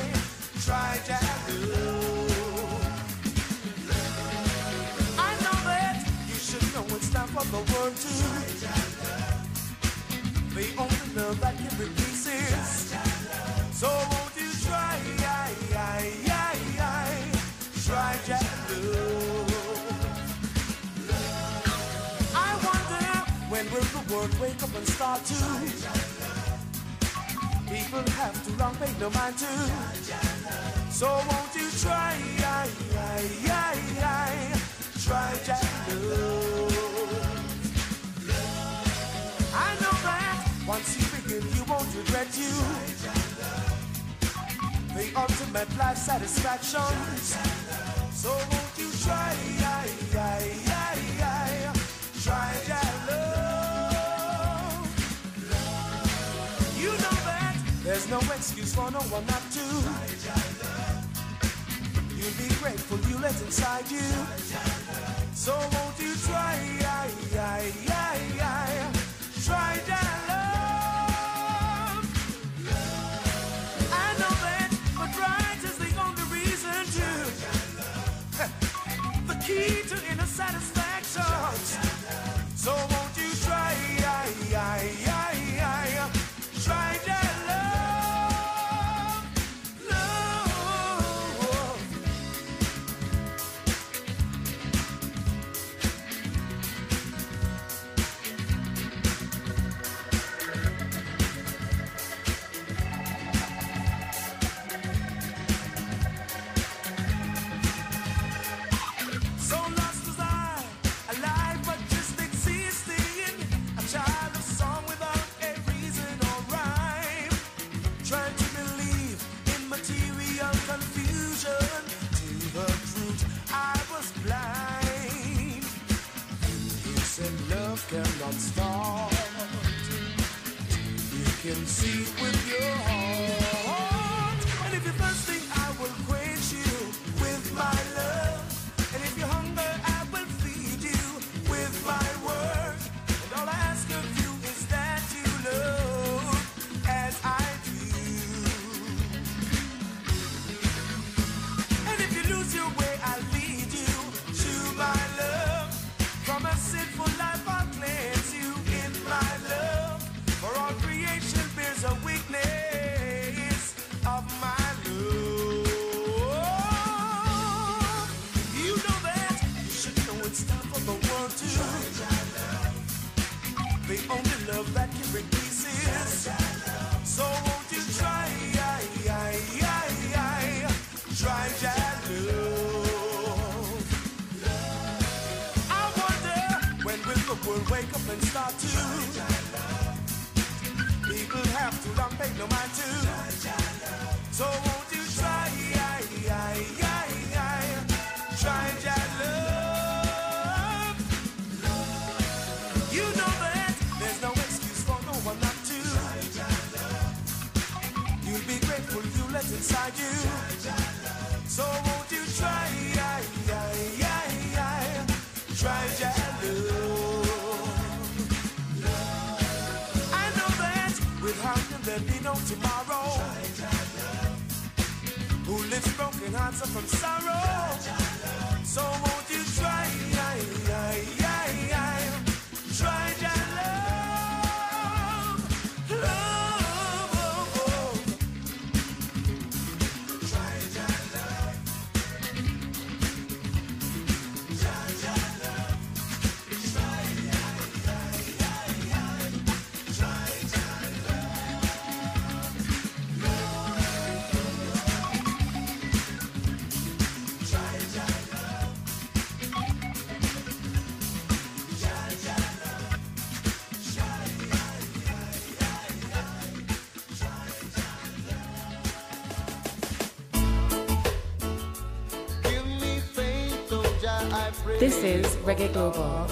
Reggae Global.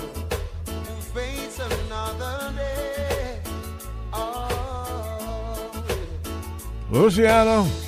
To face another day. Oh, Luciano.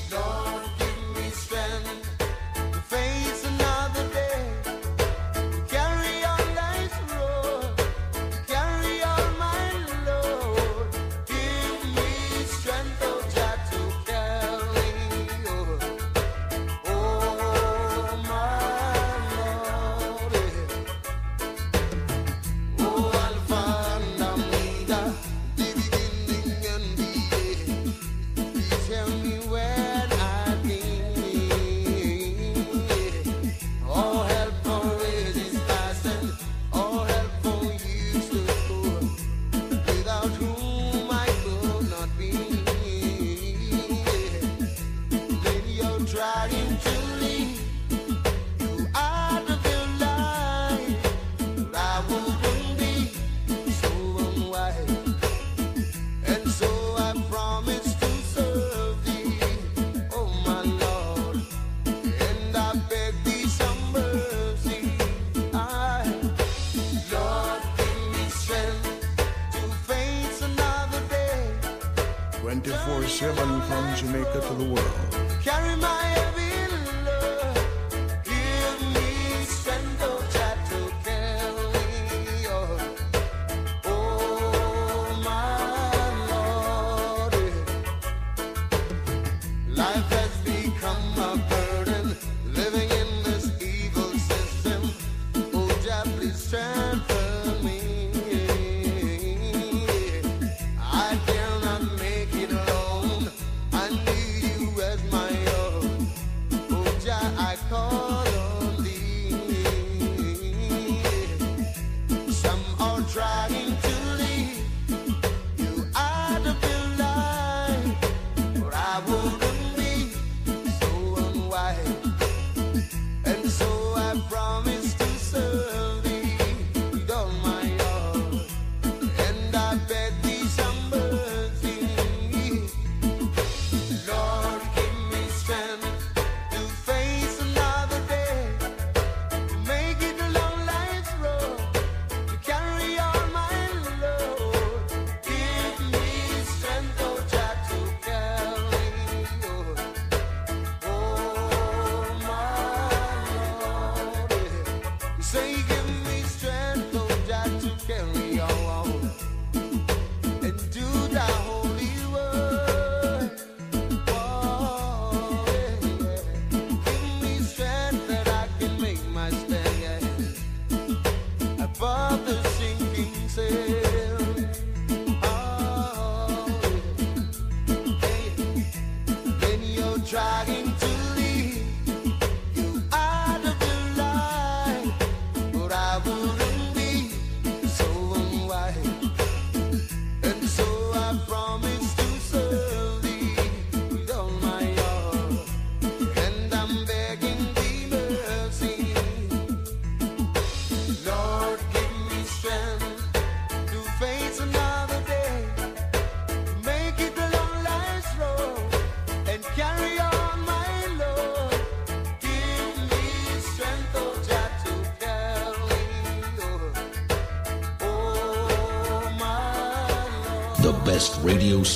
say goodbye.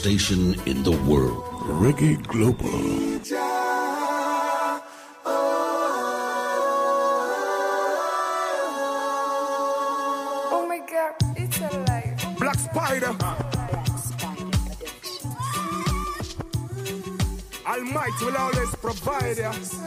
station in the world. Reggae Global. Almighty will always provide you.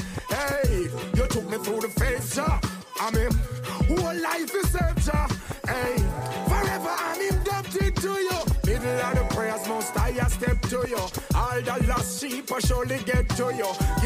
get to you.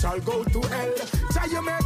shall go to hell. Jah, you make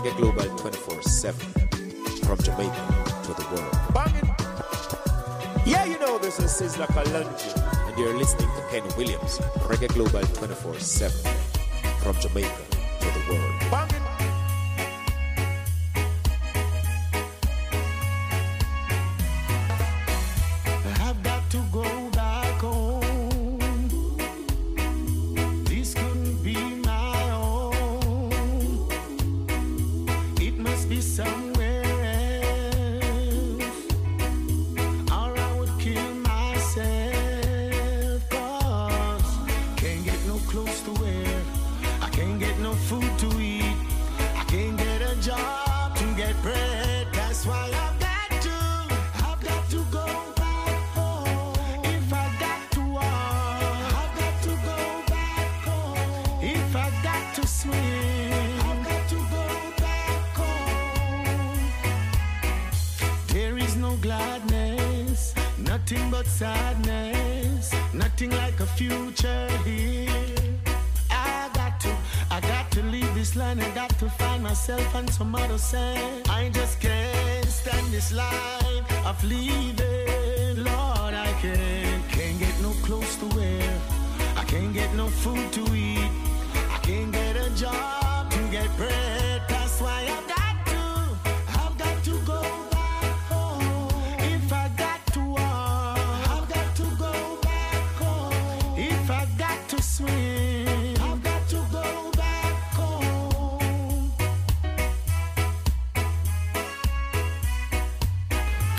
Reggae Global 24 7 from Jamaica to the world. Banging. Yeah, you know, this is Sizzla Kalonji, and you're listening to Ken Williams, Reggae Global 24 7 from Jamaica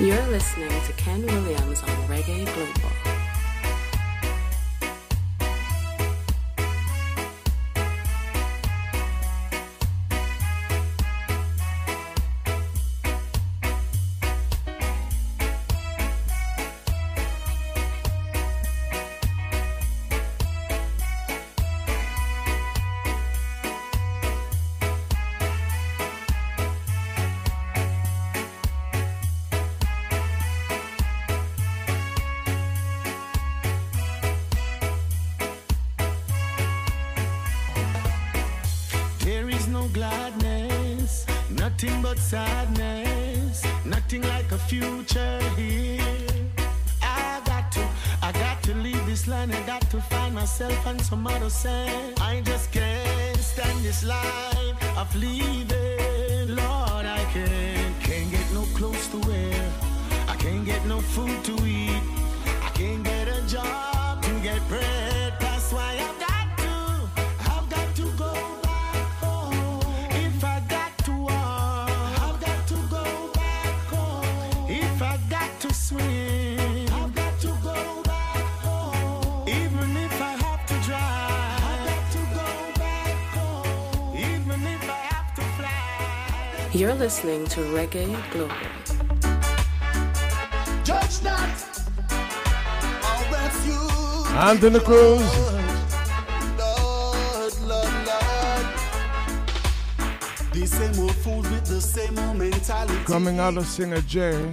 You're listening to Ken Williams on Reggae Global. So sad. listening to Reggae Global. Judge not our Cruz. Lord, Lord, Lord. The same old fools with the same old mentality. Coming out of Singer J.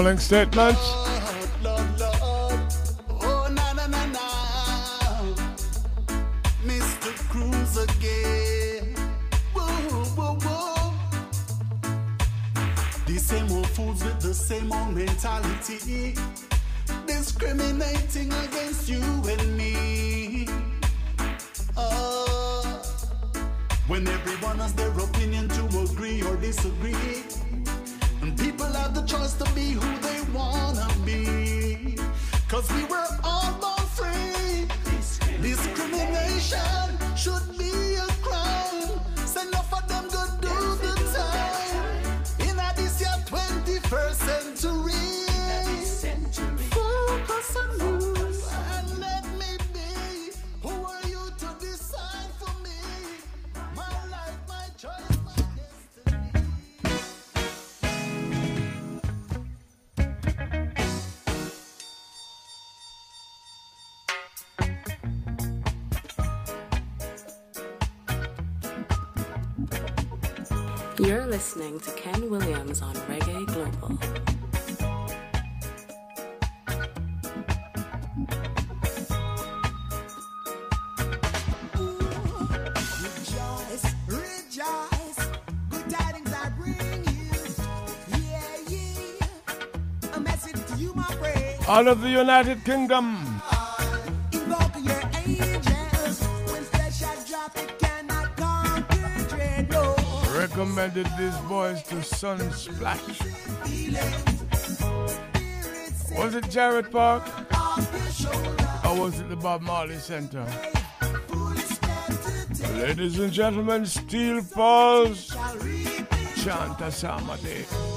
humbling Lunch. all of the United Kingdom. Recommended these boys to Sunsplash. Was it Jarrett Park? Or was it the Bob Marley Center? Ladies and gentlemen, Steel Pulse. Chanta Samadhi.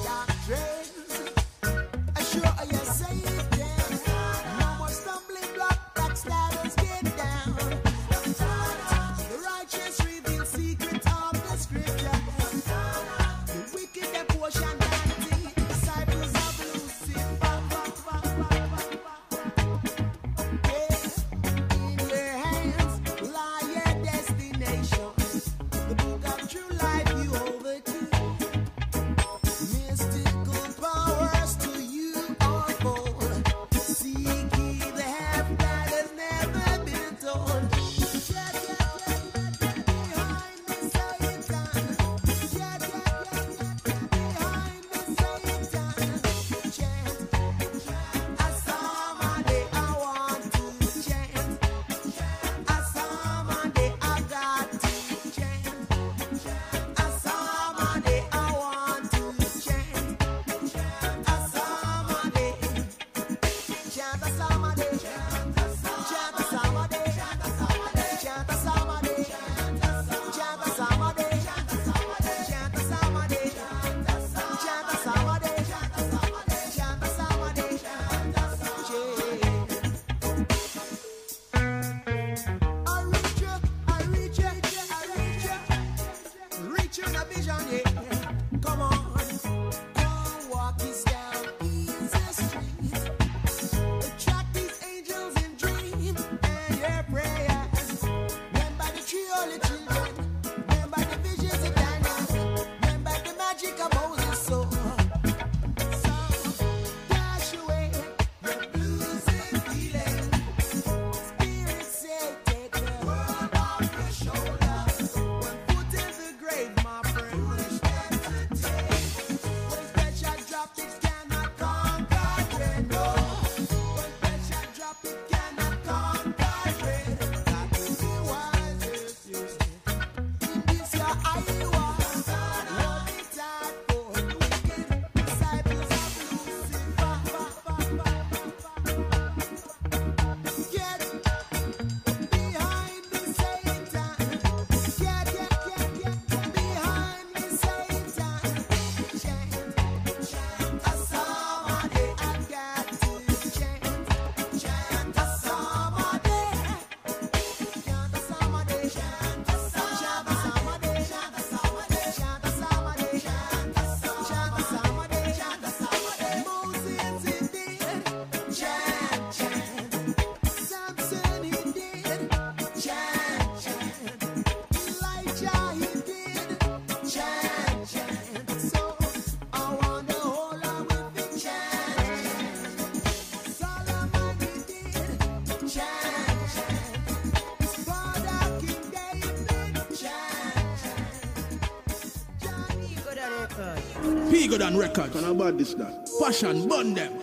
About this that. Passion, burn them.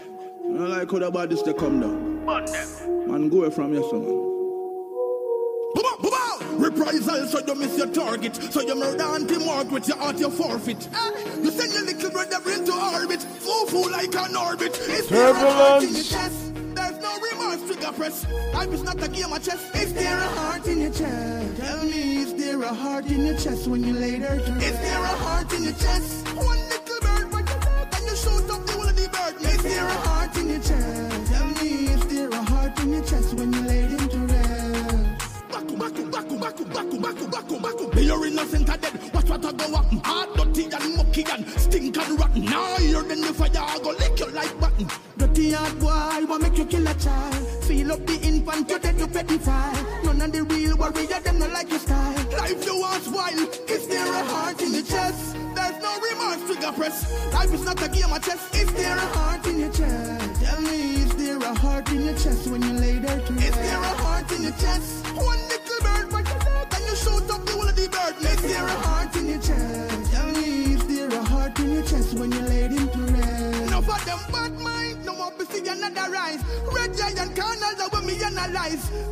I don't like how about this they come down. Burn them. Man, go away from your son. Reprisal, so you miss your target. So you murder Auntie Margaret, you out your forfeit. Ah, you send your little brother into orbit. Foo foo like an orbit. Is there a heart in your chest? There's no remorse, trigger press. Life is not a game of chess. Is there a heart in your chest? Tell me, is there a heart in your chest when you lay there to? Is there a heart in your chest? Innocent or dead. Watch what I go up. Hard, dirty and mucky and stink and rotten. Now you're the fire, I go lick your life button. Dirty hard boy, what make you kill a child? Feel up the infant, you dead, you pedophile. None of the real warrior, them not like your style. Life you want wild. Is there a heart in your chest? There's no remorse, trigger press. Life is not a game of chess.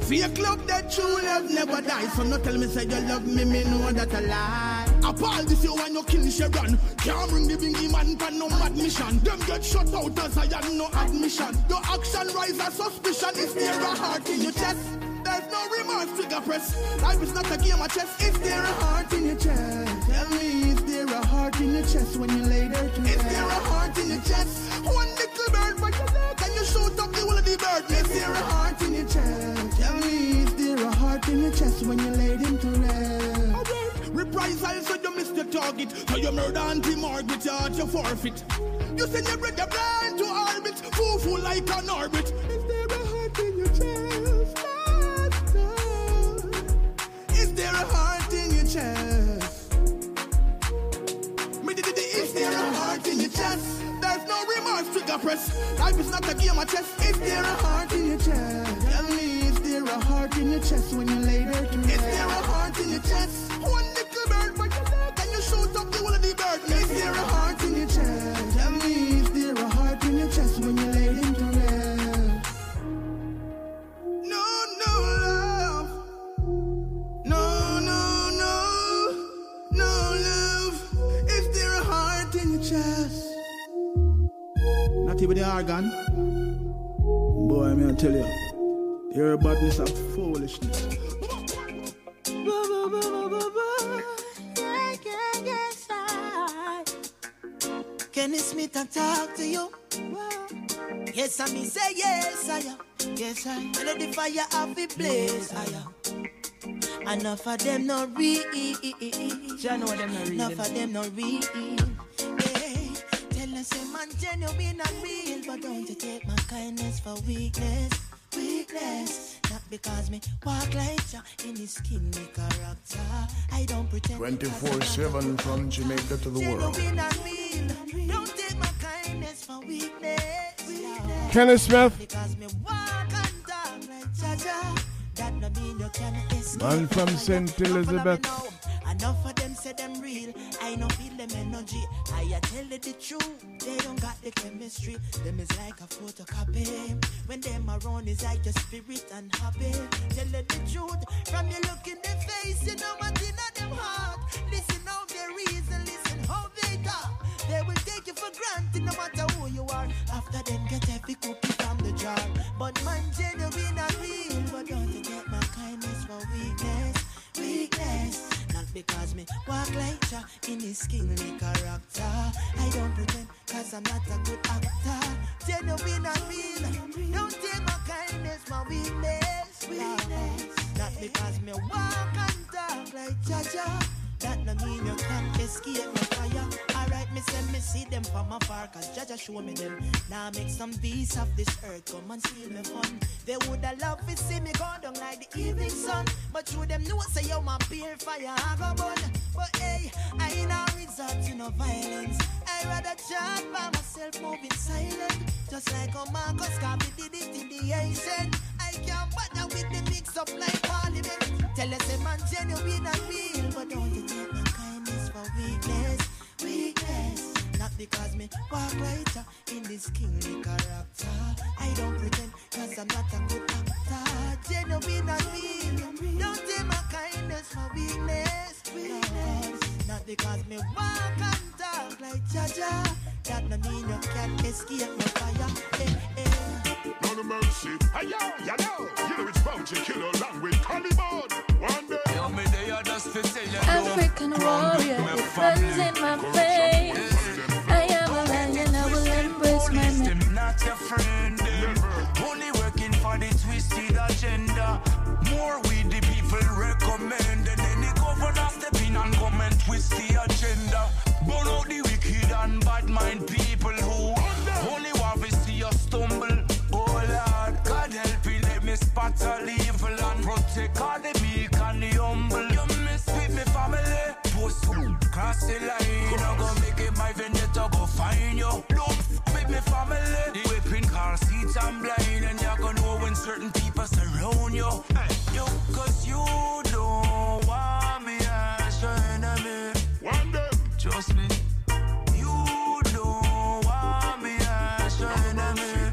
Fake love that true love never dies. So no tell me say you love me, me know that a lie. Appall this you when you kill Sharon. Can't bring the bingy man for no admission. Them get shut out as I am no admission. Your action rise a suspicion. Is there a heart in your chest? There's no remorse, trigger press. Life is not a game of chess. Is there a heart in your chest? Tell me, is there a heart in your chest when you lay chest when you laid him to rest? Reprisal, so you missed your target. So you murder Auntie Margaret, you your forfeit. You send your brother blind to orbit, foo foo like an orbit. Is there a heart in your chest? Is there a heart in your chest? Me did it, is there a heart in your chest? There's no remorse, trigger press. Life is not a game of chess. Is there a heart in your chest? Tell me, a heart in your chest when you lay there to rest? Is there a heart in your chest? One little bird, but you love, and you shoot up the whole of the bird. Is there a heart in your chest? Tell me, is there a heart in your chest when you lay him to rest? No, no love. No, no, no. No love. Is there a heart in your chest? Not even the organ. Boy, me I tell you. Your badness of foolishness. Kenny Smith, I talk to you. Yes, I mean say yes, I am. Yes, I am. Let the fire off the blaze, I am. Enough of them not real. know them not real. Enough of them not real. Yeah. Tell us, say man, genuine and real, but don't you take my kindness for weakness, weakness. Not because me walk like in his skin, me character. I don't pretend. 24 7 from Jamaica to the world. Genuine and real. Don't take my kindness for weakness. weakness. Kenneth Smith. Because me walk and talk like Jaja. That no mean you can escape. Man from St. Elizabeth. Enough of them say them real. I no feel them energy. I tell you the truth. They don't got the chemistry. Them is like a photocopy. When them around is like your spirit and happy. Tell you the truth. From your look in their face, you know what in them heart. Listen how they reason, listen how they talk. They will take you for granted no matter who you are. After them get every cookie from the jar. But man genuine because me walk like ya in his kingly character. I don't pretend cause I'm not a good actor. Genuine and real. Don't take my kindness for weakness. Not because me walk and talk like Jaja. That no mean you can't escape my. Alright, me say me see them from afar, cause Jaja show me them. Now make some beasts of this earth come and steal me fun. They woulda love to see me go down like the evening sun. But through them know say yo my beer fire I go burn. But hey, I ain't a resort to no violence. I rather chat by myself moving silent. Just like a Marcus Garvey did it in the ancient. I can't bother with the mix up like parliament. Tell us a man genuine and real, but don't you take my kindness for weakness, because me walk lighter in this kingly character. I don't pretend cause I'm not a good actor. Genuine and real. Don't take my kindness for weakness. No, not because me walk and talk like Jaja. That no mean you can't escape my fire. Eh, eh. No no mercy. Hey yo, you know, you know it's bound to kill along with Caliban. One day. Yo, me they are just to say you African warrior, it burns in my not your friend. Only working for the twisted agenda. More we the people recommend. And then the governor step in and come and twist the agenda. Burn out the wicked and bad mind people who only want to see us stumble. Oh Lord, God help me, let me spot all evil and protect all the meek and the humble. You miss with me family. Post cross the line. Trust. You don't want me as your enemy.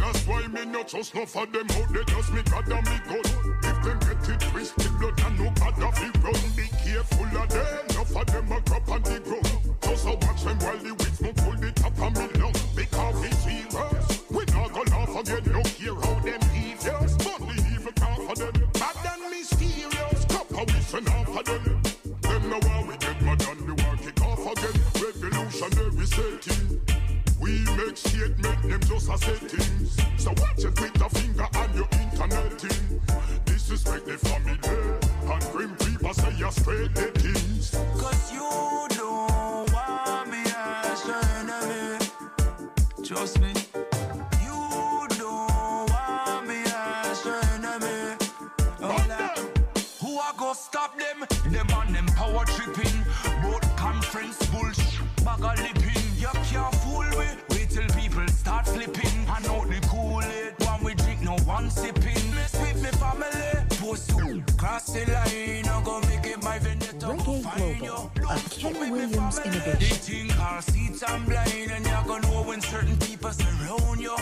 That's why me not trust no for them out there. Just me God and me gun. If them get it twisted, blood and no God of it run. Be careful of them. No for them a crop on the ground. Just a watch them while the weeds smoke pull the top of me lung. Because we serious. We not gonna again. No care how them devious. But the evil can't for them. Bad and mysterious. Copper we send off for them. Them Revolutionary setting. We make statement, them just a settings. So watch with the finger and your internet thing. Disrespect the family and grim people say you're straight the things. Start flipping. I know the Kool-Aid. One we drink, no one sipping. Mess with me family. Post cross the line. I go make it my vendetta. Reggae Global, a Ken Williams They innovation. think our seats I'm blind and you're gonna know when certain people surround you.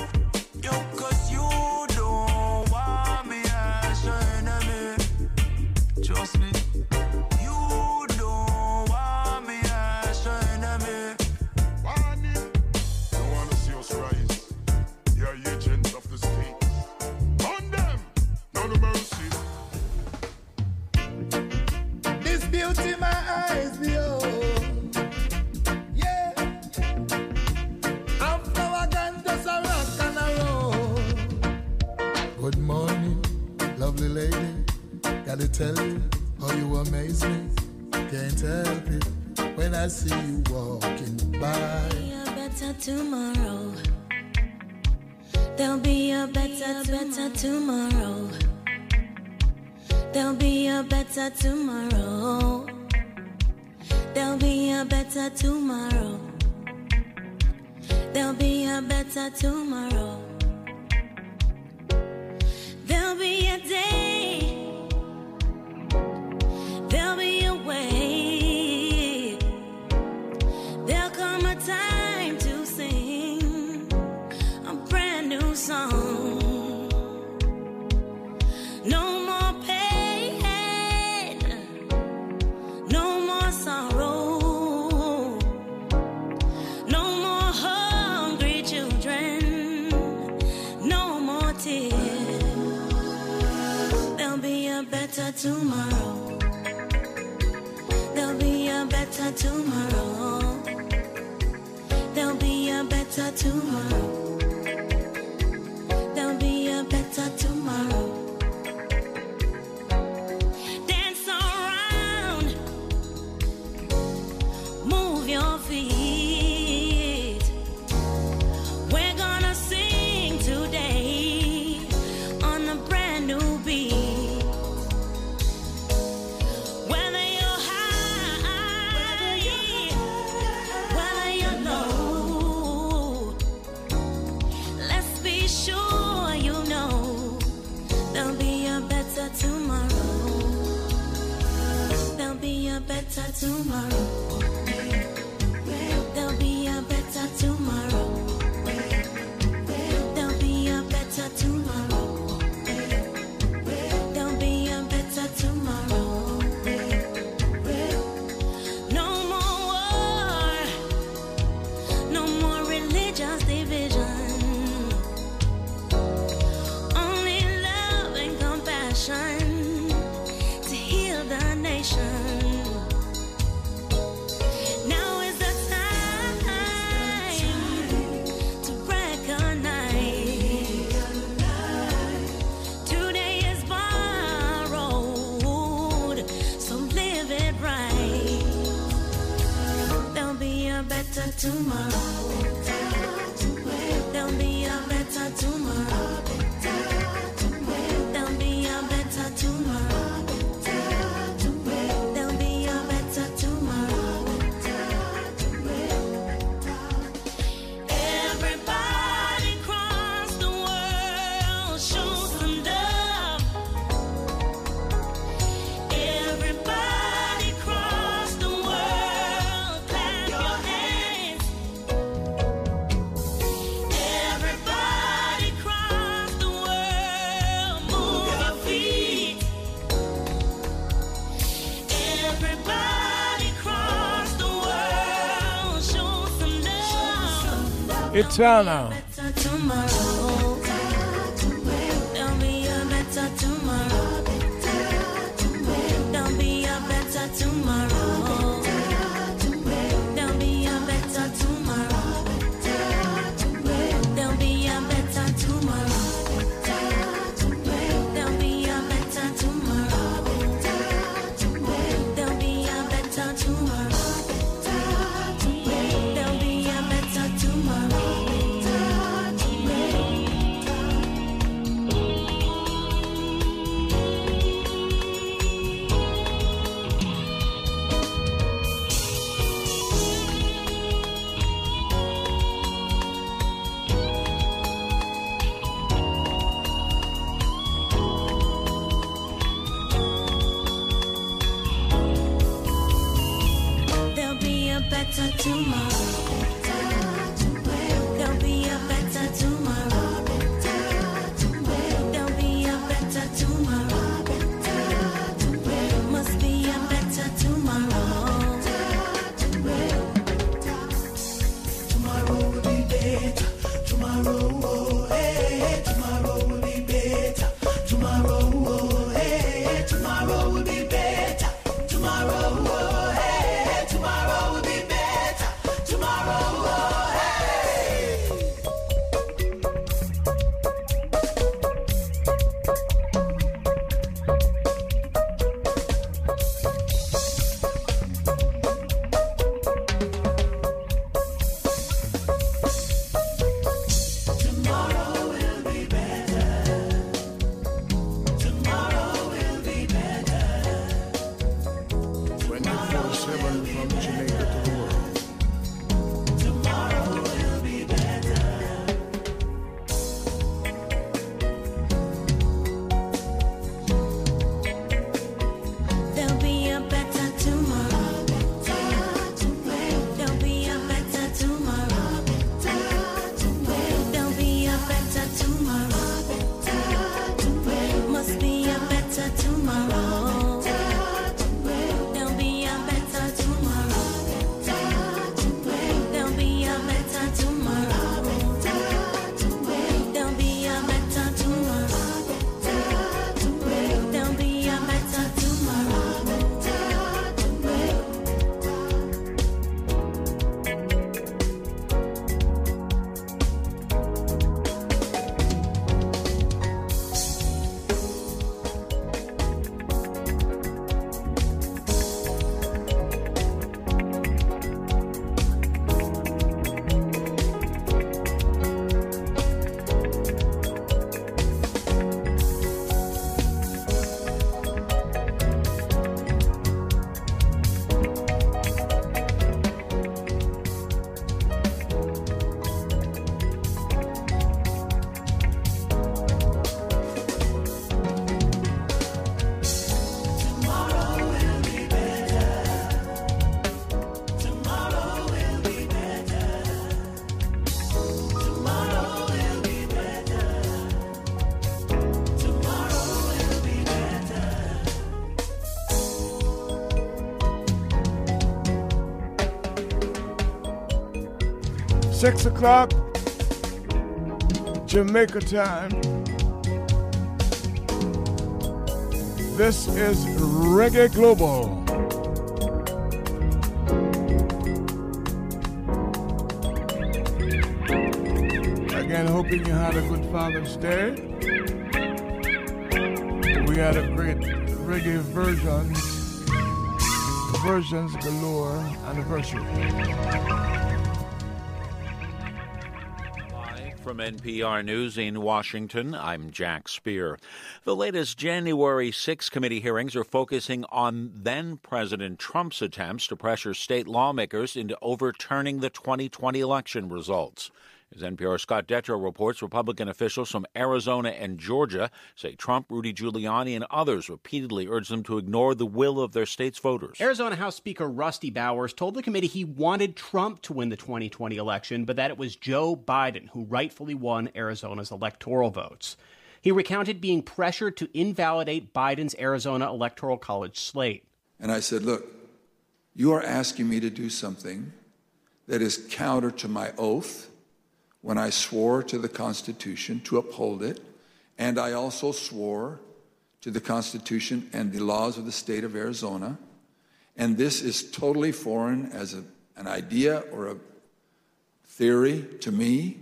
Turner. 6 o'clock Jamaica time. This is Reggae Global. Again, hoping you had a good Father's Day. We had a great reggae version, versions galore anniversary. From NPR News in Washington, I'm Jack Speer. The latest January 6 committee hearings are focusing on then President Trump's attempts to pressure state lawmakers into overturning the 2020 election results. As NPR's Scott Detrow reports, Republican officials from Arizona and Georgia say Trump, Rudy Giuliani, and others repeatedly urged them to ignore the will of their state's voters. Arizona House Speaker Rusty Bowers told the committee he wanted Trump to win the 2020 election, but that it was Joe Biden who rightfully won Arizona's electoral votes. He recounted being pressured to invalidate Biden's Arizona Electoral College slate. And I said, Look, you are asking me to do something that is counter to my oath when I swore to the Constitution to uphold it, and I also swore to the Constitution and the laws of the state of Arizona. And this is totally foreign as a, an idea or a theory to me.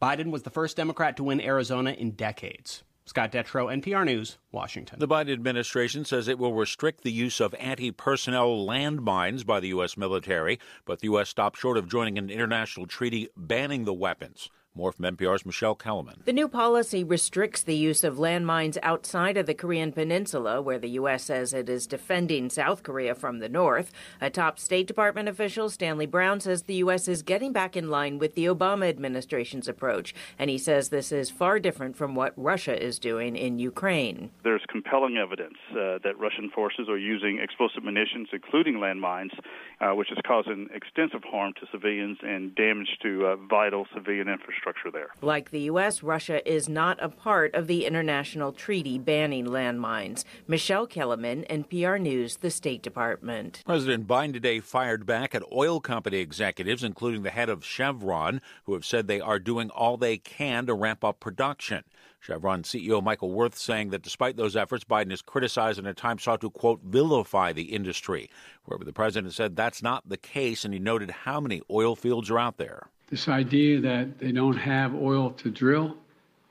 Biden was the first Democrat to win Arizona in decades. Scott Detrow, NPR News, Washington. The Biden administration says it will restrict the use of anti personnel landmines by the U.S. military, but the U.S. stopped short of joining an international treaty banning the weapons. More from NPR's Michele Kelemen. The new policy restricts the use of landmines outside of the Korean Peninsula, where the U.S. says it is defending South Korea from the north. A top State Department official, Stanley Brown, says the U.S. is getting back in line with the Obama administration's approach, and he says this is far different from what Russia is doing in Ukraine. There's compelling evidence uh, that Russian forces are using explosive munitions, including landmines, uh, which is causing extensive harm to civilians and damage to uh, vital civilian infrastructure infrastructure there. Like the U.S., Russia is not a part of the international treaty banning landmines. Michele Kelemen, NPR News, the State Department. President Biden today fired back at oil company executives, including the head of Chevron, who have said they are doing all they can to ramp up production. Chevron CEO Michael Wirth saying that despite those efforts, Biden is criticized and at times sought to, quote, vilify the industry. However, the president said that's not the case, and he noted how many oil fields are out there. This idea that they don't have oil to drill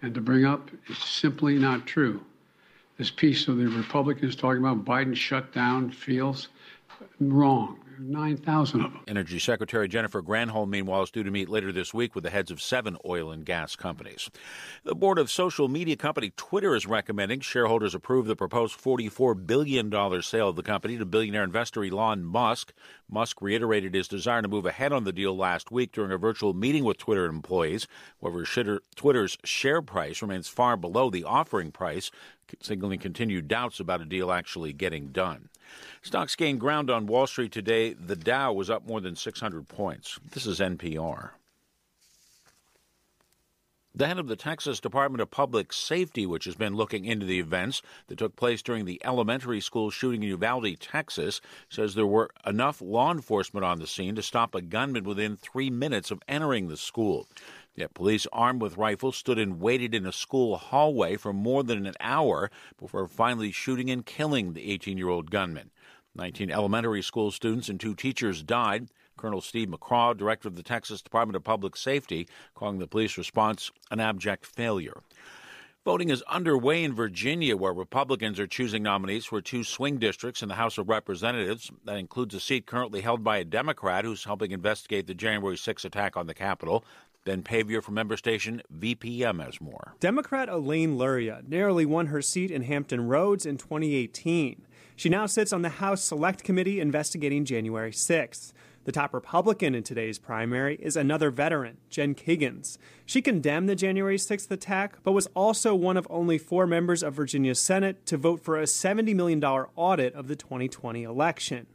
and to bring up is simply not true. This piece of the Republicans talking about Biden shut down wrong. 9,000 of them. Energy Secretary Jennifer Granholm, meanwhile, is due to meet later this week with the heads of seven oil and gas companies. The board of social media company Twitter is recommending shareholders approve the proposed $44 billion sale of the company to billionaire investor Elon Musk. Musk reiterated his desire to move ahead on the deal last week during a virtual meeting with Twitter employees. However, Twitter's share price remains far below the offering price, signaling continued doubts about a deal actually getting done. Stocks gained ground on Wall Street today. The Dow was up more than 600 points. This is NPR. The head of the Texas Department of Public Safety, which has been looking into the events that took place during the elementary school shooting in Uvalde, Texas, says there were enough law enforcement on the scene to stop a gunman within three minutes of entering the school. Yet police armed with rifles stood and waited in a school hallway for more than an hour before finally shooting and killing the 18 year old gunman. 19 elementary school students and two teachers died. Colonel Steve McCraw, director of the Texas Department of Public Safety, calling the police response an abject failure. Voting is underway in Virginia, where Republicans are choosing nominees for two swing districts in the House of Representatives. That includes a seat currently held by a Democrat who's helping investigate the January 6 attack on the Capitol. Ben Paviour from member station VPM has more. Democrat Elaine Luria narrowly won her seat in Hampton Roads in 2018. She now sits on the House Select Committee investigating January 6th. The top Republican in today's primary is another veteran, Jen Kiggans. She condemned the January 6th attack, but was also one of only four members of Virginia's Senate to vote for a $70 million audit of the 2020 election.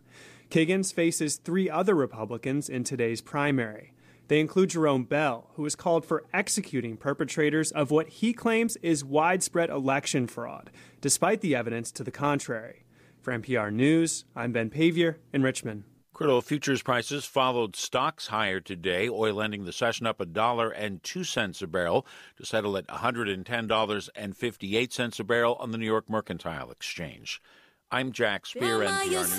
Kiggans faces three other Republicans in today's primary. They include Jerome Bell, who has called for executing perpetrators of what he claims is widespread election fraud, despite the evidence to the contrary. For NPR News, I'm Ben Paviour in Richmond. Crude oil futures prices followed stocks higher today. Oil ending the session up a dollar and two cents a barrel to settle at $110.58 a barrel on the New York Mercantile Exchange. I'm Jack Speer, NPR News.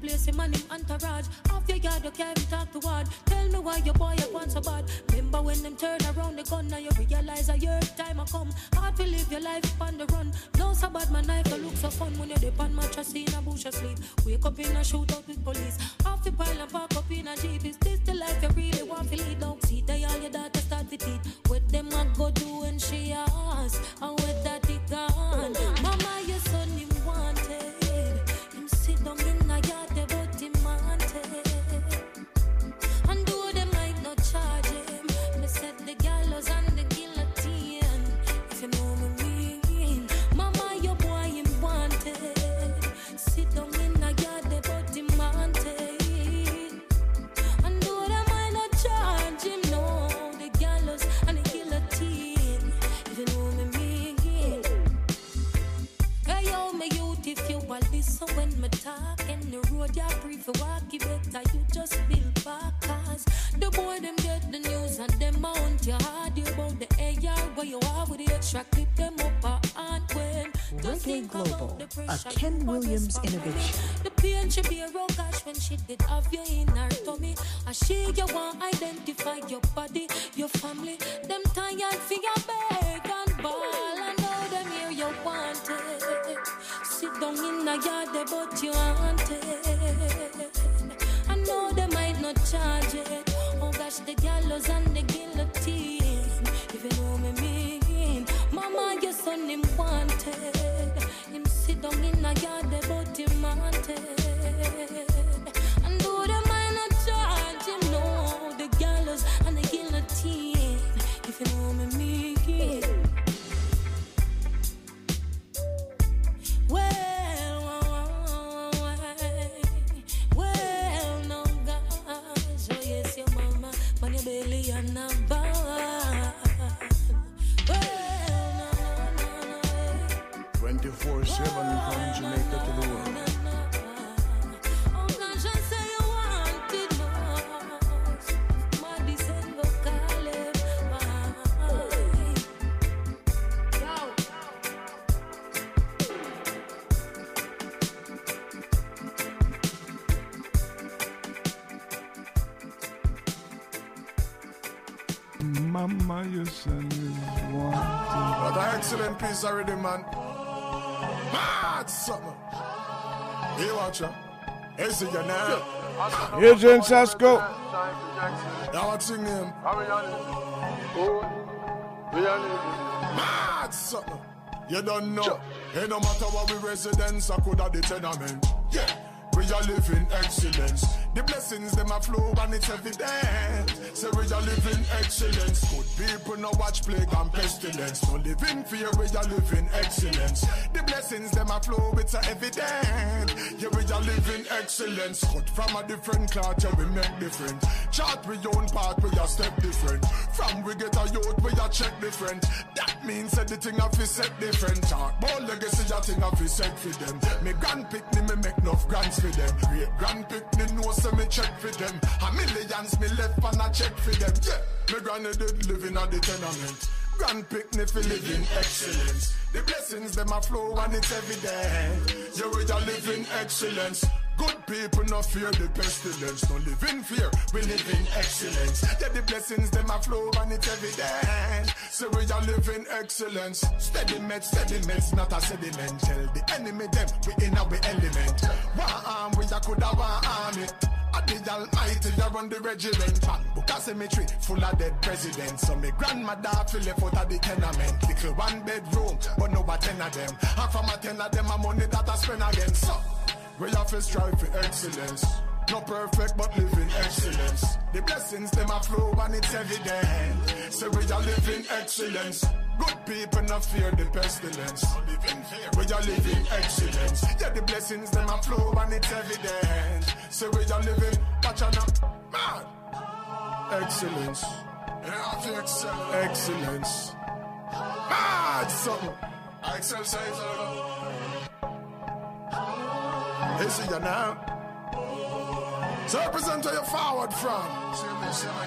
place, him and him entourage. Off your yard, you can't talk to word. Tell me why your boy you want so bad. Remember when them turn around the gun, now you realize that your time a come. Hard to live your life on the run. No so bad, my knife don't look so fun when you're deep on mattress in a bush asleep. Wake up in a shootout with police. Off the pile and park up in a jeep. Is this the life you really want to lead? Don't see they all your daughter start to teeth. What them a go do when she ask? Free for walk, you better you just build back cause the boy them get the news and them mount your hard you about the AR where you are with the extra clip them up a hand when Reggae think about Global, the a Ken Williams innovation. the pain she be a rough gosh when she did have you in her tummy. And she you want identify your body, your family. Them tired for your beg and ball. And now them hear you wanted. Sit down in a yard but you wanted. Know they might not charge it. Oh gosh, the gallows and the guillotine. If you know me mean, Mama, your son him wanted. Him sit down in a yard but him wanted. 24 7 from Jamaica to the world. oh gosh, I say you want it most. My descend go call him. Yo. Mama, your son is wanted. What an excellent piece already, man. Mad something. Hey, watch out. Hey, see you now. Agent Sasco. Now what's your name? Mad something. You don't know. Hey, no matter what we residents, I could have the tenement. Yeah. We are living excellence. The blessings them a flow and it's evident. Say we are living excellence. Good people no watch plague and pestilence. No living fear, we are living excellence. The blessings them a flow, it's a evident. Yeah, we are living excellence. Cut from a different cloth, yeah, we make different. Chart we own part, we are step different. From we get a youth, we are check different. That means that the thing of is set different. Talk more legacy, a thing of is set for them. Me grand pickney, me make enough grants for them. Great grand pickney know so me check for them. A millions me left and I check for them. Yeah, me granny did living at the tenement. Grand picnic for living excellence. The blessings them a flow and it's evident. Yeah, we are living excellence. Good people no fear the pestilence. No live in fear, we live in excellence. Yeah, the blessings them a flow and it's evident. So we are living excellence. Steady met, steady meds, not a sediment. Tell the enemy them we in our element. One arm we a coulda one army. I the almighty, I run the regiment. Book a cemetery full of dead presidents. So me grandmother feel left out of the tenement. Little one bedroom, but no but ten of them. Half from a ten of them, a money that I spend again. So we have to strive for excellence. Not perfect, but living excellence. The blessings them a flow and it's evident. So we are living excellence. Good people not fear the pestilence. We are living excellence. Yeah, the blessings them a flow and it's evident. So we are living, watch out man. Excellence. Excellence. Ah, it's something. Exercise. Hey, see you now. So represent where you forward from.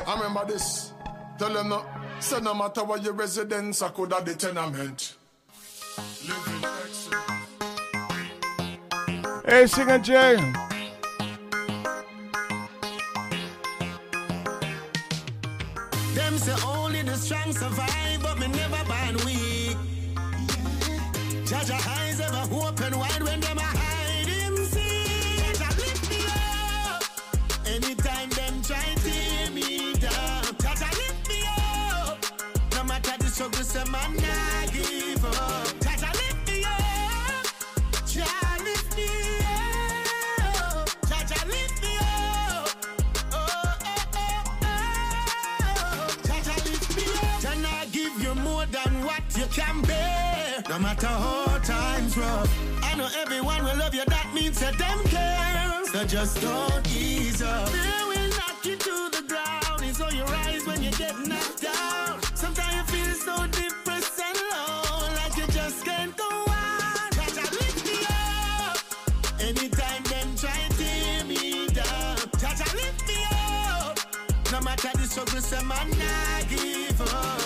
I remember this. Tell them no. Say no matter where your residence, I could have the tenement. Living excellence. Hey, Singer Jay. Them say only the strong survive, but me never born matter how times rough. I know everyone will love you, that means that them care. So just don't ease up. They will knock you to the ground. It's all your eyes when you get knocked down. Sometimes you feel so depressed and low, like you just can't go on. Jah Jah lift me up. Anytime them try to tear me down. Jah lift me up. No matter the struggle, say man nah give up.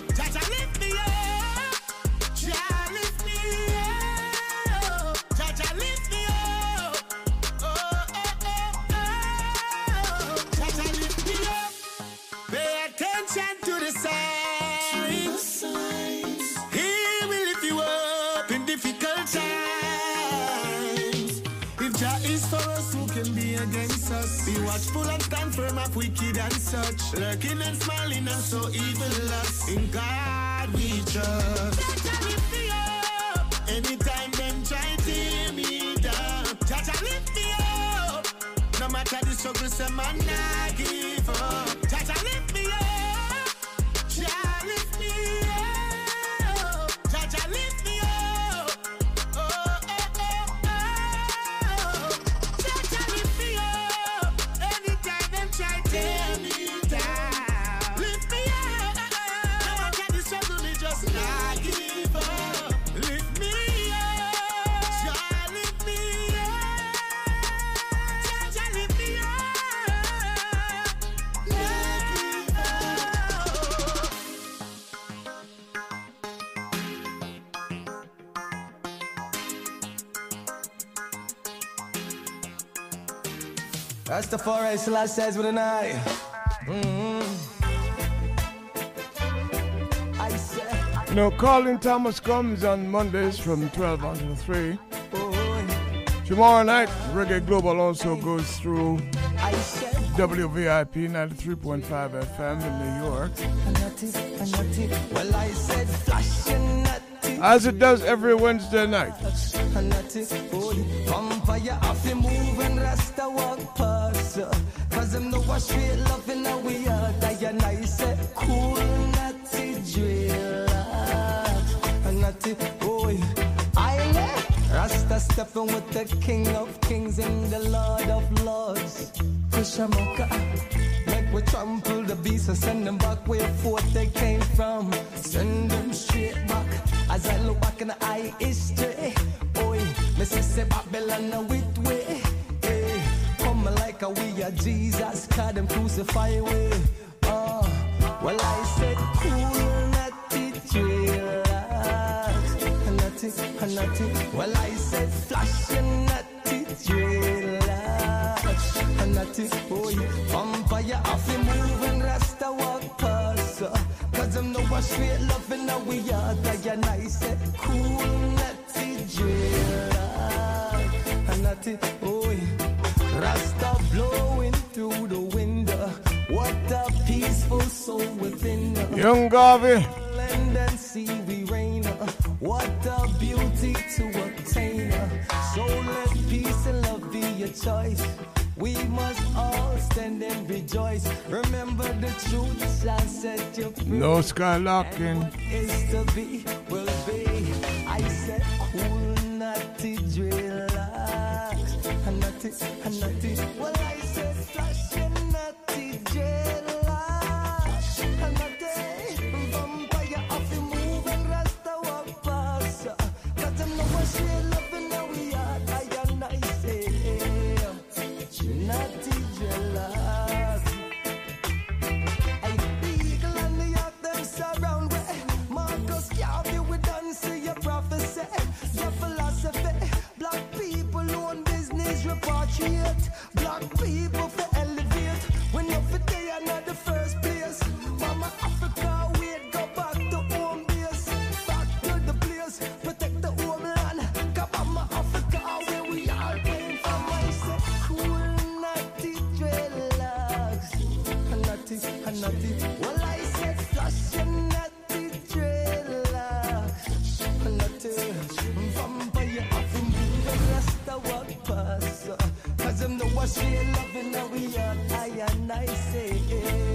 And. Lurking and smiling and so evil us. In God we trust. Jah lift me up. Anytime them try tear me down. Jah lift me up. No matter the struggle, say man nah give up. Rastafari Slash says with an eye. Mm-hmm. I said, You know, Colin Thomas comes on Mondays from 12 until 3. Tomorrow night, Reggae Global also goes through WVIP 93.5 FM in New York, nutty, nutty. Well, I said, flash and nutty. as it does every Wednesday night. Them know what straight loving how we are. Nice, eh, cool, nutty drill. A nutty, boy. I let Rasta stepping with the king of kings and the lord of lords. Kushamaka. Make we trample the beast and send them back where forth they came from. Send them straight back. As I look back in the eye history. Oi, me say Babylon a wit way. Like a we are Jesus, cause them crucify way. Oh, well I said cool, natty, relax. Natty, natty. Well I said flash and natty, relax. Natty, oh, boy, vampire off the move and Rasta walk past. Cause them know what straight loving how we are. That nice, cool, natty, relax. Natty, boy, oh, Rasta blowing through the window. What a peaceful soul within us. Young Garvey. Land and sea we reign. What a beauty to attain. So let peace and love be your choice. We must all stand and rejoice. Remember the truth shall set you free. No skylocking. Is to be, will be. I said, cool, natty, relax. And natty, and natty. Well, I said, flash we are I and I say.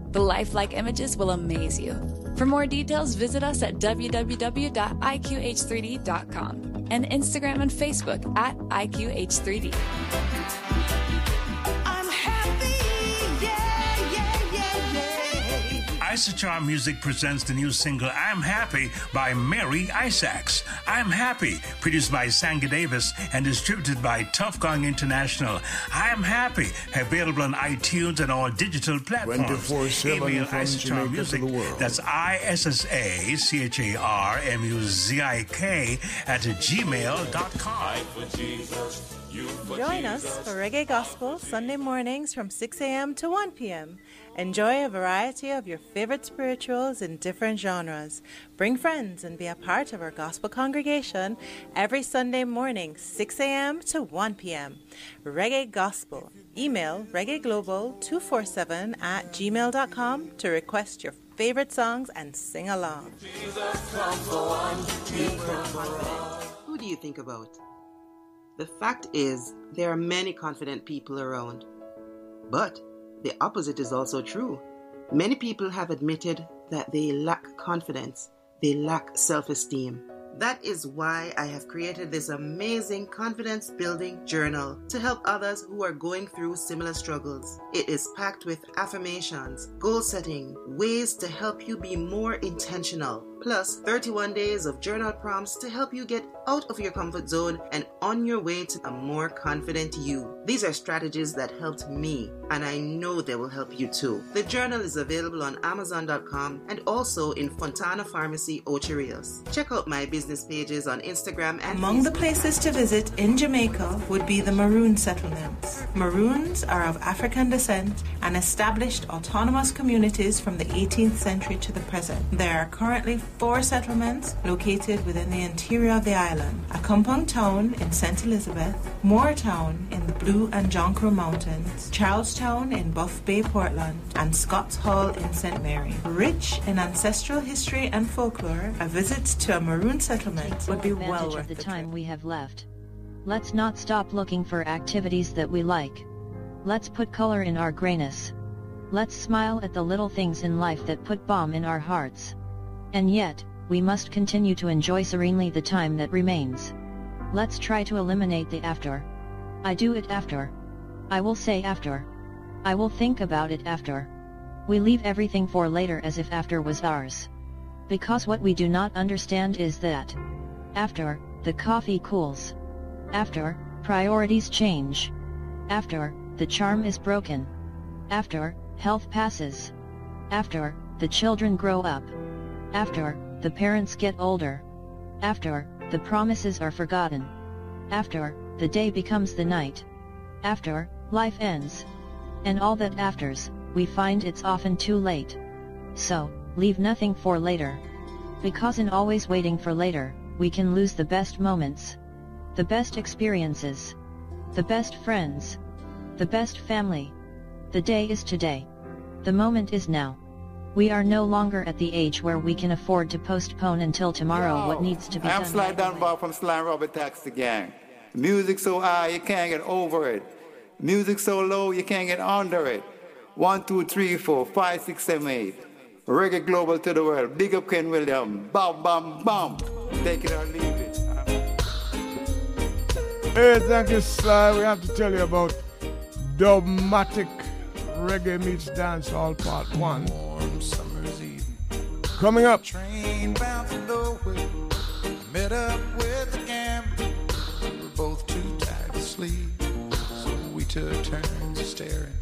The lifelike images will amaze you. For more details, visit us at www.iqh3d.com and Instagram and Facebook at IQH3D. Issachar Muzik presents the new single I'm Happy by Mary Isaacs. I'm Happy, produced by Sanga Davis and distributed by Tuff Gong International. I'm Happy, available on iTunes and all digital platforms. 24/7 Email from Isocharm Jamaica to Music. the world. That's I S S A C H A R M U Z I K at gmail.com. Join us for Reggae Gospel Sunday mornings from 6 a.m. to 1 p.m. Enjoy a variety of your favorite spirituals in different genres. Bring friends and be a part of our gospel congregation every Sunday morning, 6 a.m. to 1 p.m. Reggae Gospel. Email reggaeglobal247 at gmail.com to request your favorite songs and sing along. Who do you think about? The fact is, there are many confident people around. But the opposite is also true. Many people have admitted that they lack confidence, they lack self esteem. That is why I have created this amazing confidence building journal to help others who are going through similar struggles. It is packed with affirmations, goal setting, ways to help you be more intentional, plus 31 days of journal prompts to help you get out of your comfort zone and on your way to a more confident you. These are strategies that helped me, and I know they will help you too. The journal is available on Amazon.com and also in Fontana Pharmacy, Ocho Rios. Check out my business pages on Instagram and Among the places to visit in Jamaica would be the Maroon settlements. Maroons are of African descent and established autonomous communities from the 18th century to the present. There are currently four settlements located within the interior of the island. Accompong Town in St. Elizabeth, Moore Town in the Blue and John Crow Mountains, Charlestown in Buff Bay, Portland, and Scotts Hall in St. Mary. Rich in ancestral history and folklore, a visit to a Maroon settlement would be well worth of the the time we have left. Let's not stop looking for activities that we like. Let's put color in our grayness. Let's smile at the little things in life that put balm in our hearts. And yet, we must continue to enjoy serenely the time that remains. Let's try to eliminate the after. I do it after. I will say after. I will think about it after. We leave everything for later as if after was ours. Because what we do not understand is that after, the coffee cools. After, priorities change. After, the charm is broken. After, health passes. After, the children grow up. After, the parents get older. After, the promises are forgotten. After, the day becomes the night. After, life ends. And all that afters, we find it's often too late. So, leave nothing for later. Because in always waiting for later, we can lose the best moments. The best experiences. The best friends. The best family. The day is today. The moment is now. We are no longer at the age where we can afford to postpone until tomorrow what needs to be I'm done. Sly Dunbar from Sly Robert Taxi Gang. Music so high you can't get over it. Music so low you can't get under it. One, two, three, four, five, six, seven, eight. Reggae global to the world. Big up Ken William. Bam, bam, bam. Take it or leave it. Hey, thank you, Sly. We have to tell you about Dubmatic Reggae Meets Dancehall Part 1. Coming up. Train bound for nowhere. Met up with gambler. We were both too tired to sleep. So we took turns staring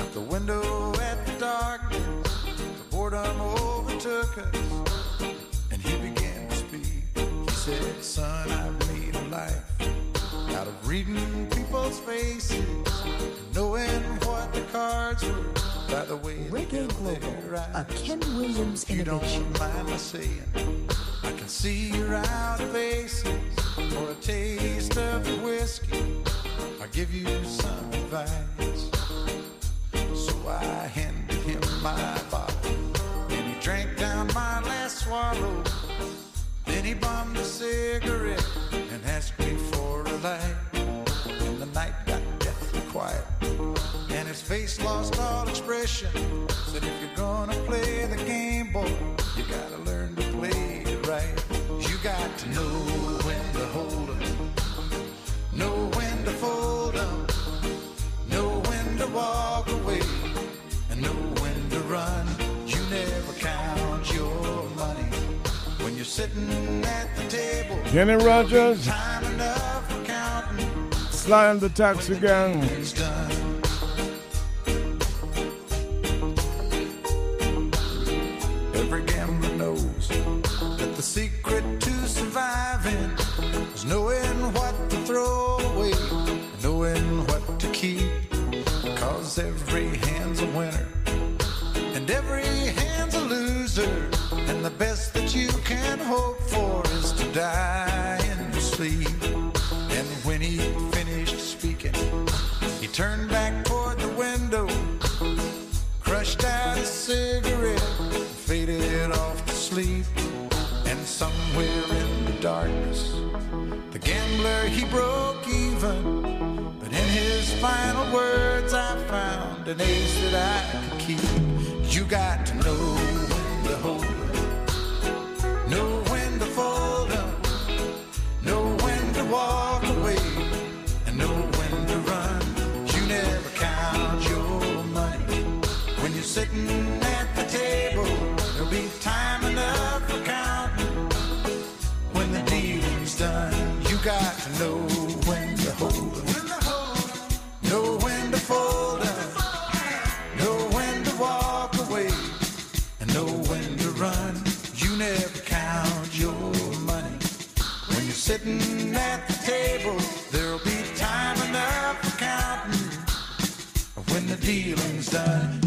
out the window at the darkness. The boredom overtook us. And he began to speak. He said, Son, I've made a life out of reading people's faces, knowing what the cards were by the way Reggae Global, a Ken Williams you innovation. don't mind my saying, I can see you're out faces for a taste of whiskey. I'll give you some advice. So I handed him my bottle, and he drank down my last swallow. Then he bummed a cigarette and asked me for a light. And the night got deathly quiet, his face lost all expression. Said, if you're gonna play the game, boy, you gotta learn to play it right. You got to know when to hold 'em, know when to fold 'em, know when to walk away, and know when to run. You never count your money when you're sitting at the table. Kenny Rogers, Time enough for counting. Sly and the Taxi Gang. Every gambler knows that the secret to surviving is knowing what to throw away, knowing what to keep. Cause every hand's a winner, and every hand's a loser. And the best that you can hope for is to die in your sleep. Sleep. And somewhere in the darkness, the gambler he broke even. But in his final words, I found an ace that I could keep. You got to know dealing's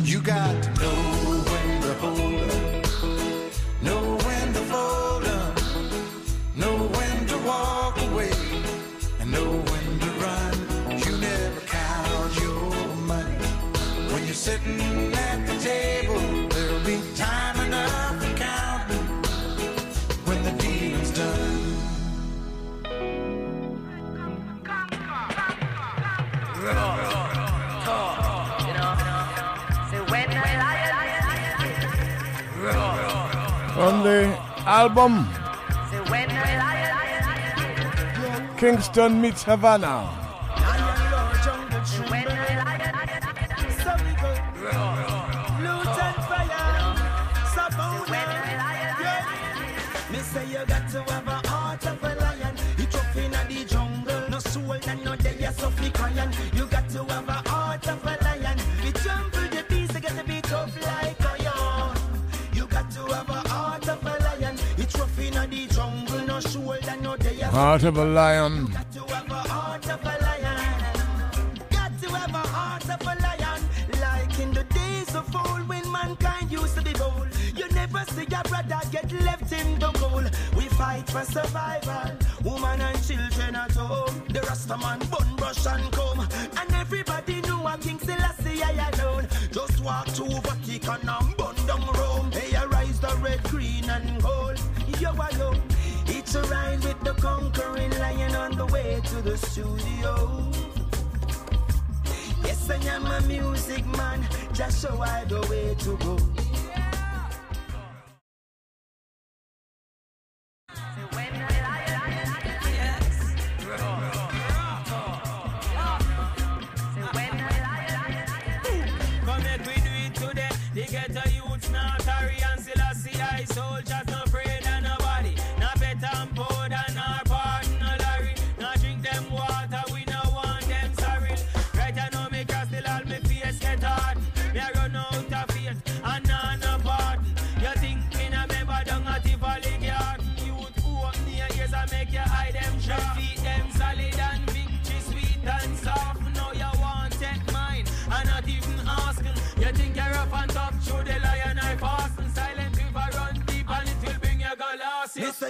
album Kingston meets Havana. You got to have a the days of old when mankind used to be bold you never see your brother get left in the cold. We fight for survival. Woman and children at home. The Rasta man bun brush and comb. And everybody knew a King Selassie I alone. Just walk to Vatican and bun down Rome. Hey, I rise the red, green and gold. Yo, yo. It's a ride with the conquering lion on the way to the studio. Yes, I am a music man, just show I the way to go.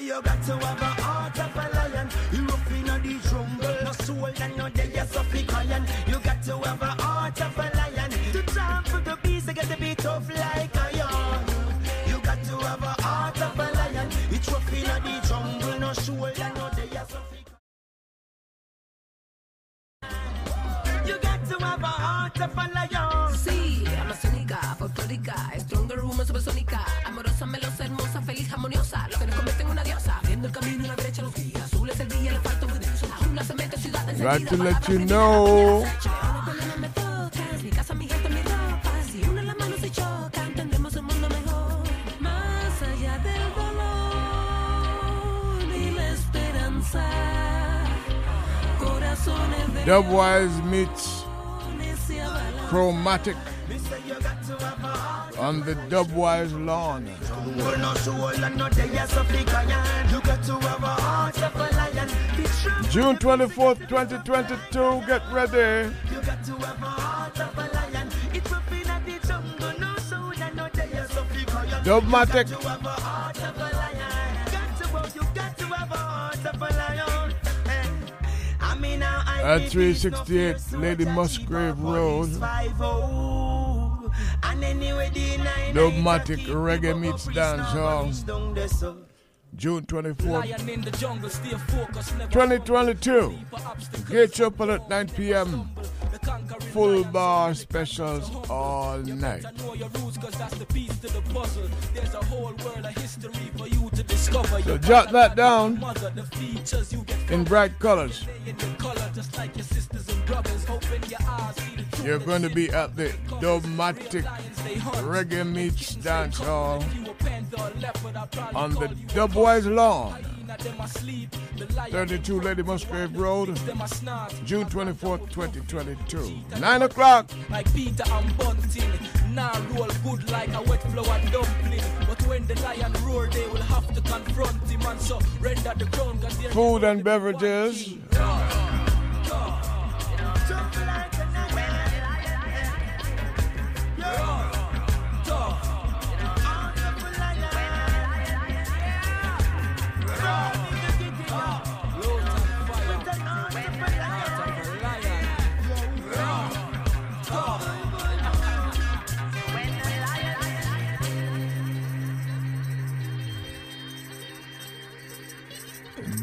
You got to have a heart of a lion. You rough in the jungle, no soul and no day you suffer iron. You got to have a heart of a lion. To jump for the beast, you got to be tough like y la esperanza, corazones de Dubwise meets Chromatic on the Dubwise lawn. No soul and no day iron. You got to have a heart of a lion. June 24th, 2022. Get ready. You got to have a heart of a lion. It's rough in the jungle, no soul and no day you suffer iron. Dubmatic. You got to have a heart of a lion. Got to, have- you got to have a heart of a lion. I mean, now I At 368 Lady Musgrave Road. And the nine Dubmatic Reggae Meets Dancehall. June 24th, 2022. Gates open at 9 p.m. Full bar specials all night. So jot that down in bright colors. You're going to be at the Dubmatic Reggae Meets Dance Hall on the Dubwise lawn. 32 Lady Musgrave Road, June 24th, 2022. 9 o'clock. Like Peter and Bunting, now roll good like a wet flour dumpling. But when the lion roar, they will have to confront him and so render the they're Food and beverages.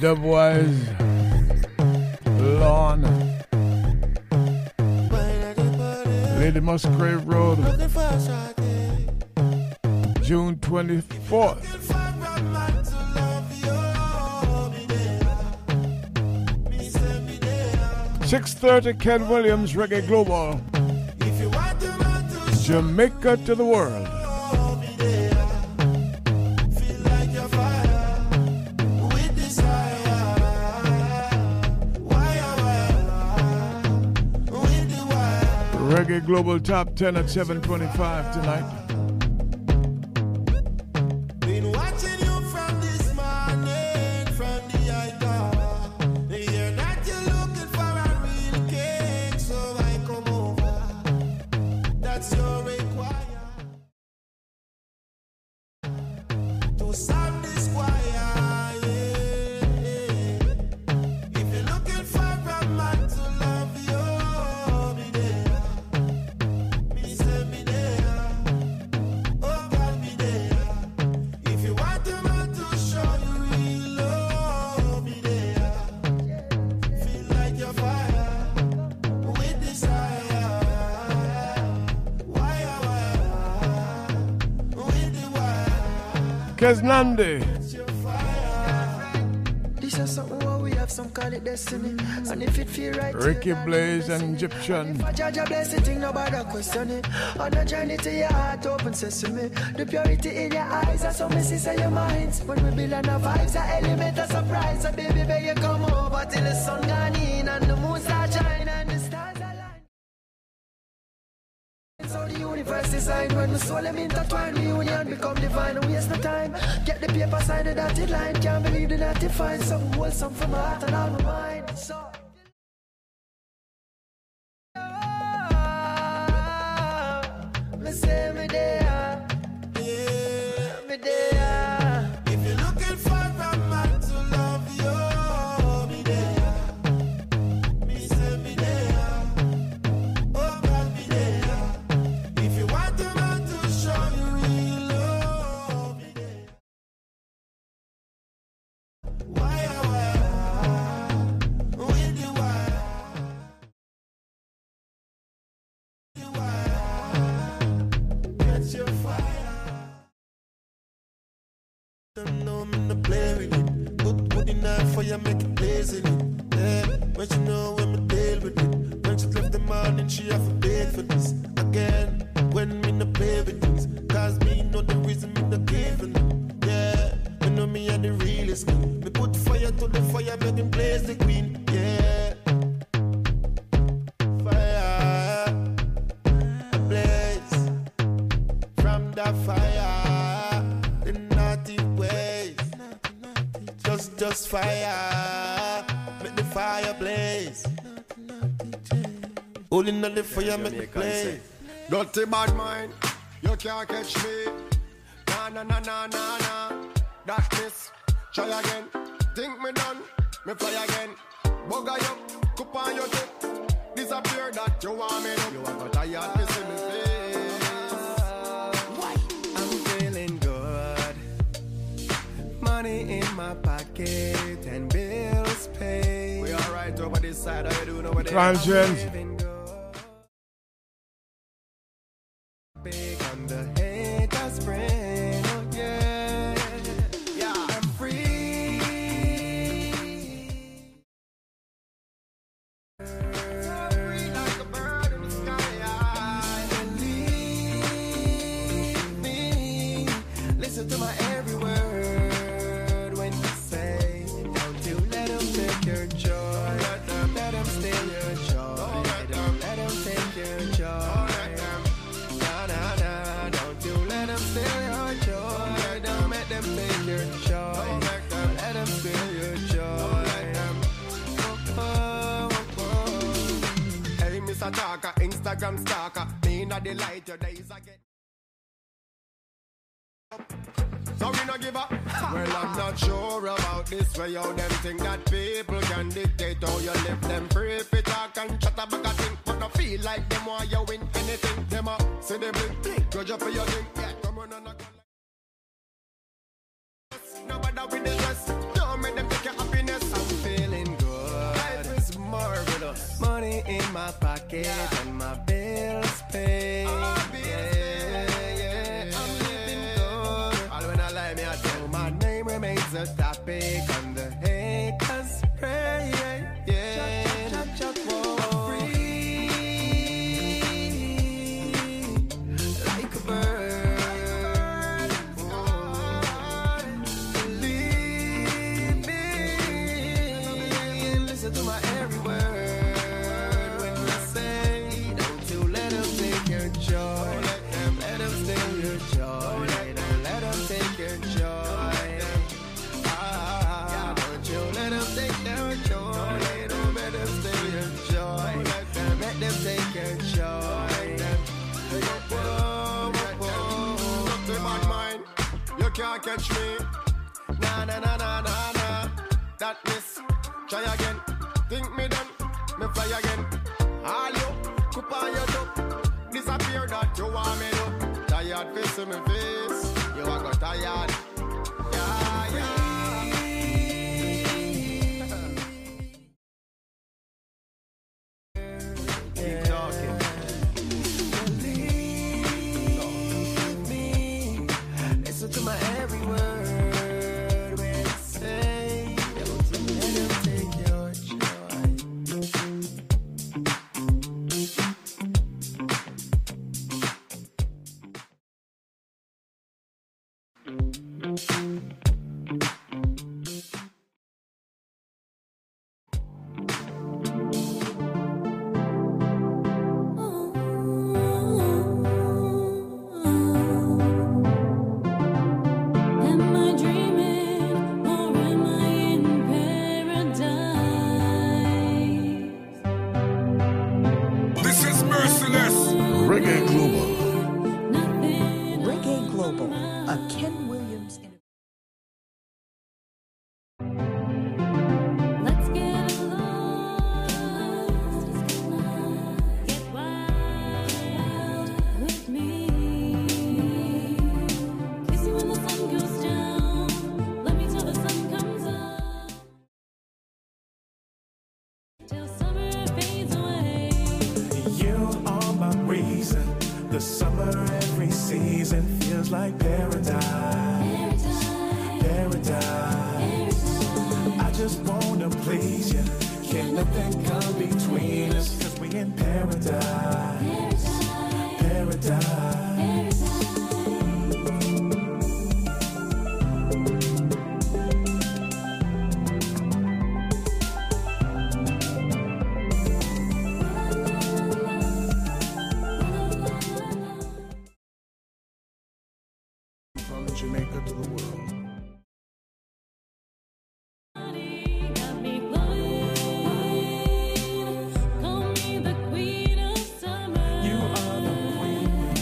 Dubwise lawn. Lady Musgrave Road, June 24th. Six thirty, Ken Williams, Reggae Global. Jamaica to the world. Reggae Global Top 10 at 725 tonight. Keznamdi. This is something where we have some call it destiny. And if it feel right, Ricky Blaze and Egyptian. if I judge a blessing, nobody question it. On a journey to your heart, open sesame. The purity in your eyes, that's what me see your minds. When we build on our vibes, a element of surprise. So baby, beg you come over till the sun gone in and the moon start shining and the stars align. So the universe designed when the soul Get the dotted line. Can't believe the not find something wholesome from my heart and all my mind. So. Holding on the fire, make the blaze. Dirty bad mind, you can't catch me. Na na na na na na. That miss, try again. Think me done, me fly again. Bug you, cup on your tip. Disappear that you want me to. You are got tired, me see me face. I'm feeling good. Money in my pocket and bills paid. We alright over this side, how you doing over there? Conscience. Big on Instagram stalker. Me not the light, your days I get. So we not give up. Well, I'm not sure about this way how them think that people can dictate how you live them free. You talk and chat about a thing, but not feel like them want you win anything. Them a say they blink, blink, grudge up for your thing. Yeah, come on and go like Nobody with the stress. Don't make them take your happiness. I'm feeling good. Life is marvelous. Money in my pocket and I'm living me I My name remains a topic catch me. Na na na na na na. That miss, try again. Think me done, me fly again. All you, cup on your top. Disappear that you want me to. Tired face in my face, you are got tired.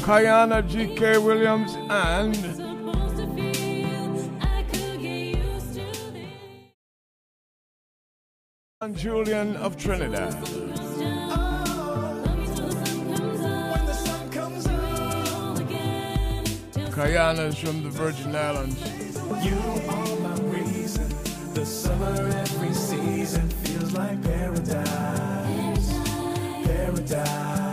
Kayana G.K. Williams and John Julian of Trinidad. Kayana is from the Virgin Islands. You are my reason. The summer every season feels like paradise. Paradise.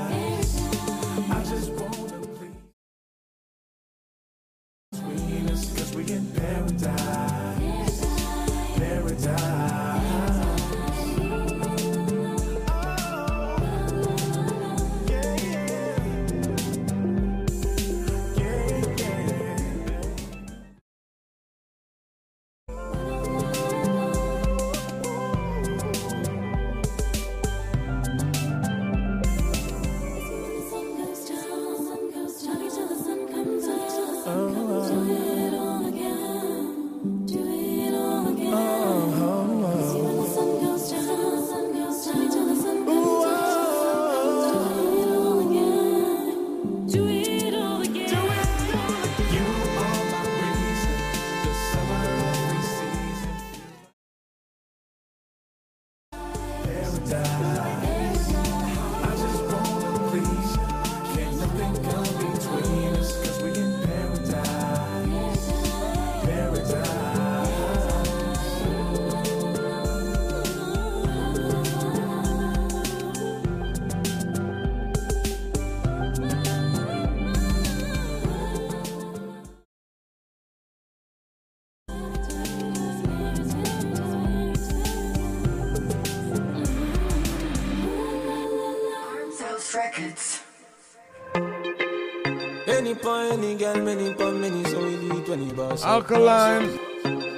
Girl, many many, so we do it when he boss. up. Alkaline.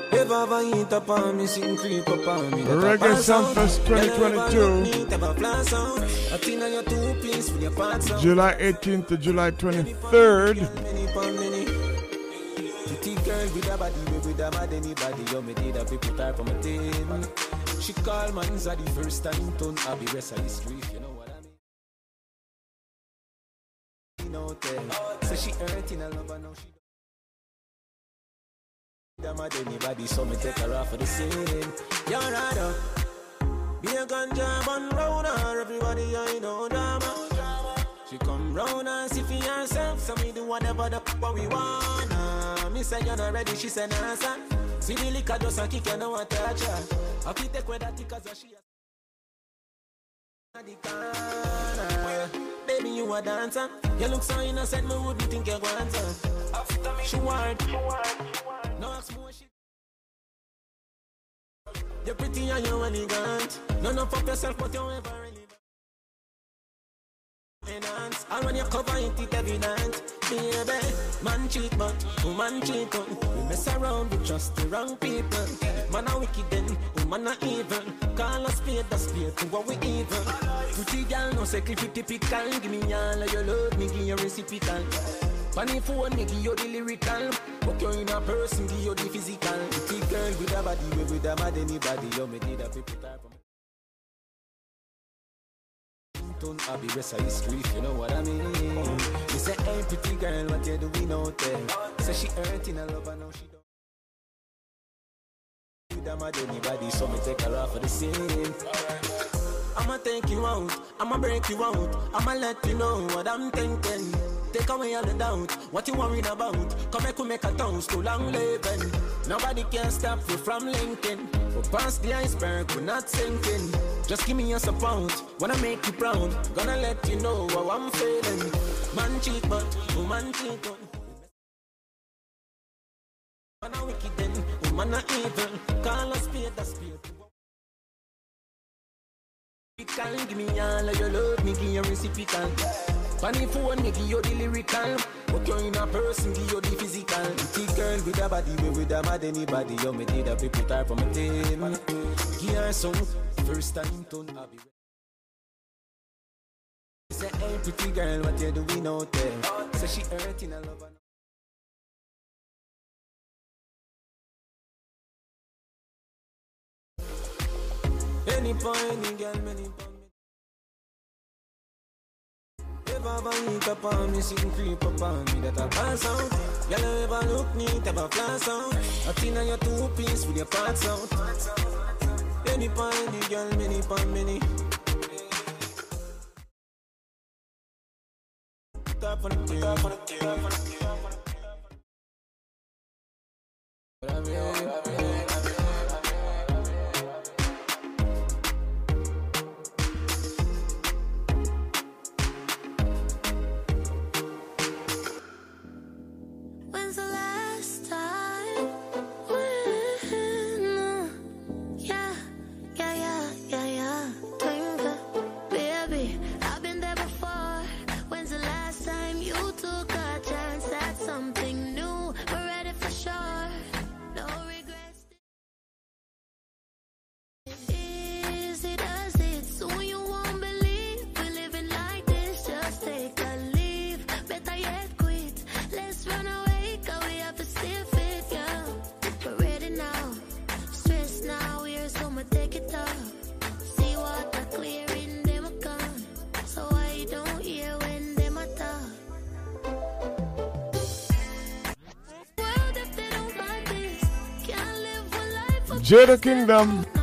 If I ever eat up on me, sing creep up on me. Reggae Sumfest 2022. July 18th to July 23rd. Many pon many. Pretty girl with a body, we with a mad anybody. Yo, me did a people type on my team. She call man's the first time, turn I be rest of history, if mad anybody, so me take her off for the scene. You're up. Be a ganja bun round her, everybody I know drama. She come round and see for herself, so me do whatever the fuck we wanna. Me say you're not ready, she say nah son. See the liquor just a kick, you know what touch her. I fit take with that cause she a. Baby, you a dancer. You look so innocent, me wouldn't think you want her. She want, no ask more shit. You're pretty and you're elegant. None of up yourself, but you're ever relevant. And when you cover it, it evident. Baby, man cheat, but woman cheat on. We mess around with just the wrong people. Man a wicked, then woman a evil. Call a spade a spade to what we evil. Pretty girl, no it typical. Give me all of your love, me give you reciprocal. Funny phone, me give you the lyrical. Put you in a person, give you the physical. Pretty girl with a body, we with a mad anybody. Yo, me did a people type of Don't I be rest of history, you know what I mean. You say, hey, pretty girl, what you doing out there? Say she hurting a lover, now she don't. With a mad anybody, so me take her off for the scene. I'ma take you out, I'ma break you out, I'ma let you know what I'm thinking. Take away all the doubt. What you worried about? Come back, we make a toast to long living. Nobody can stop you from linking. We're past the iceberg, we're not sinking. Just give me your support. Wanna make you proud. Gonna let you know how I'm feeling. Man cheat, but woman cheat. Man a wicked then, woman a evil. Call us spade a spade. Give me all of your love, me give you reciprocal. On the phone, me give you the lyrical. But you're in a person, give you the physical. Pretty girl with a body, we with a mad anybody. You me did a people type from a team. Give her some first time tone. I'll be Say, hey, pretty girl, what you doing out there? Say she hurting a love. Any point, any girl, many point ever vomit up on me, sitting creep up on me, that I pass out. Girl, you ever look neat, ever flash out. A thin on your two piece with your parts out. Any pan, any girl, many pan, many. Top on the top on the top on the top on the top. Jada Kingdom.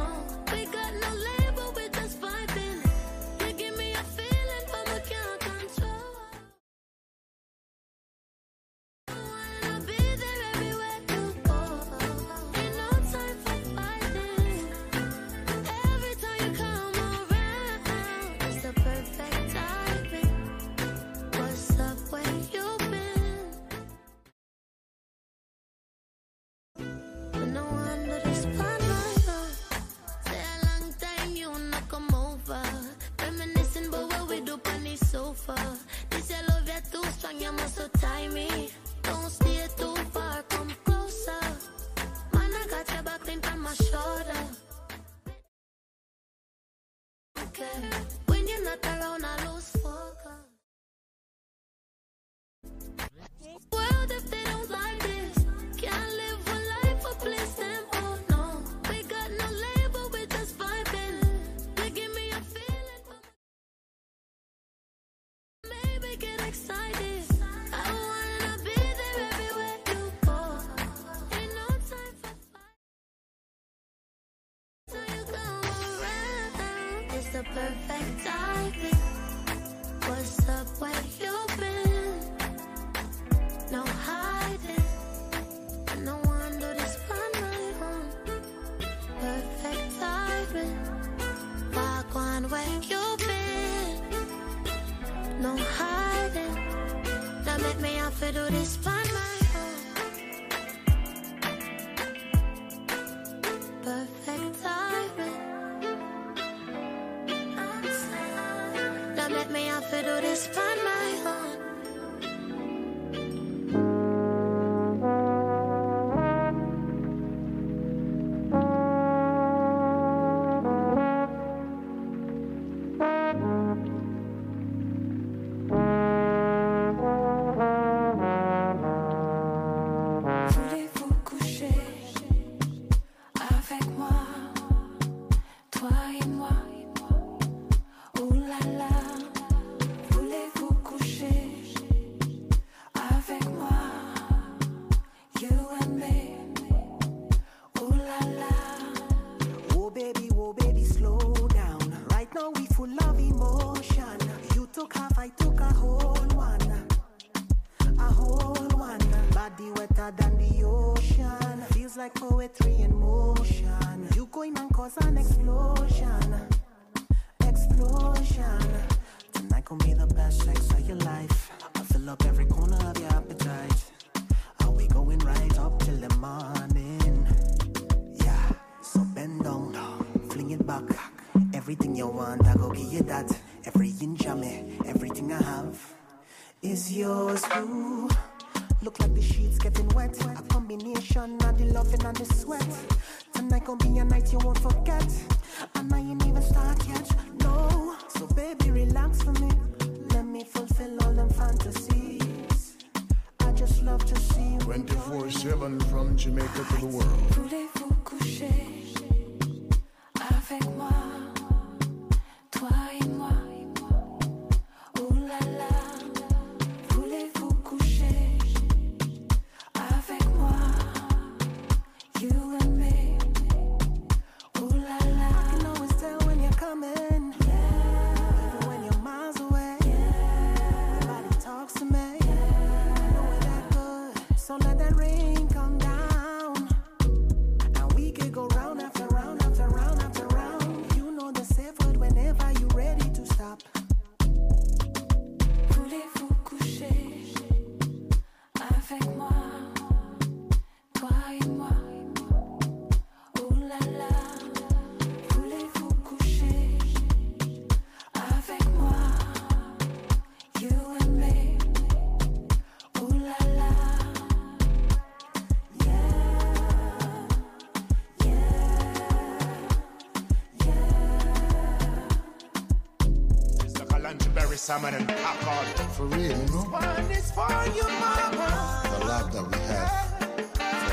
salmon and popcorn. For real, you know? One is for your mama. The love that we have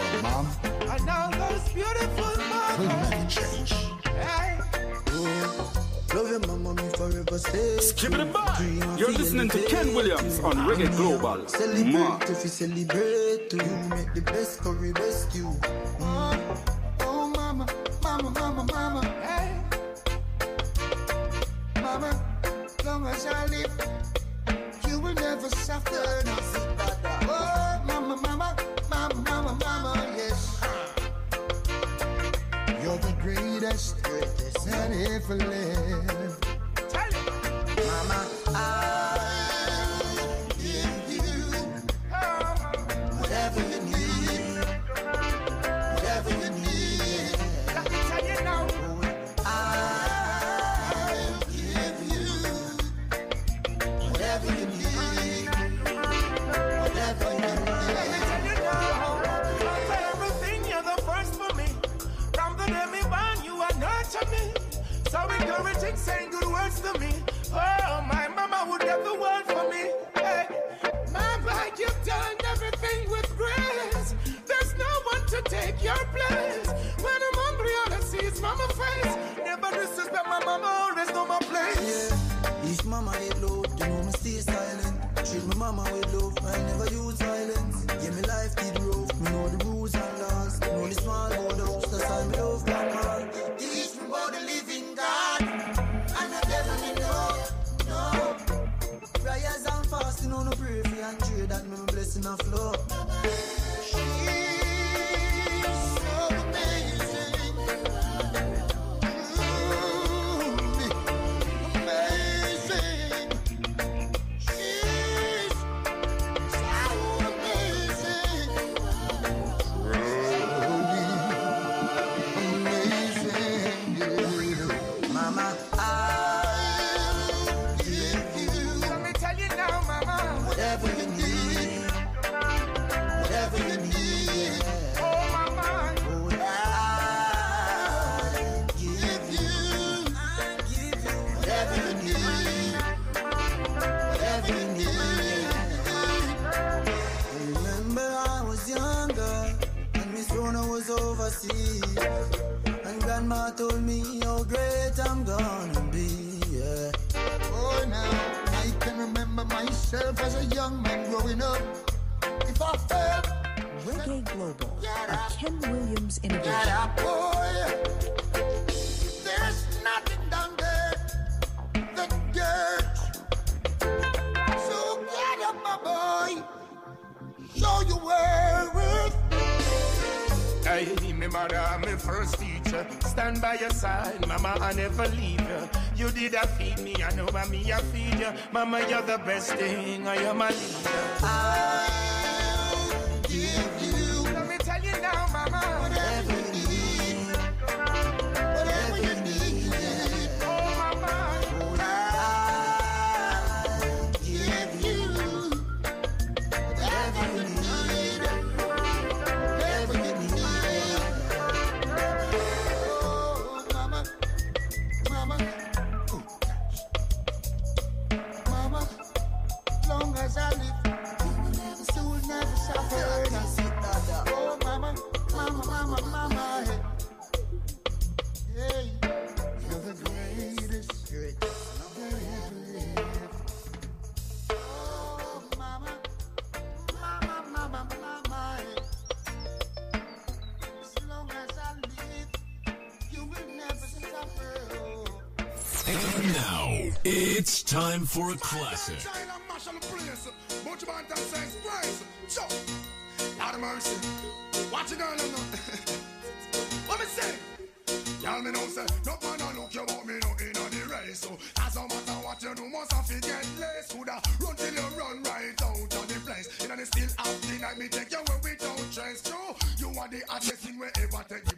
for mom. And all those beautiful mamas. Will never change. Hey. Yeah. Love your mama, me forever stay. Skip it back. You're listening to Ken Williams on Reggae Global. Celebrate Ma. if you celebrate, you make the best curry rescue. Mm. best thing, I am a leader. for a classic. Of mercy, watch it and What me say? Y'all me know say, no man a look you me no in a the race. So, as matter what you do, must have to get. Coulda run till you run right out of the place. In a the still the night, me take you away without trace. You are the hottest thing we ever take.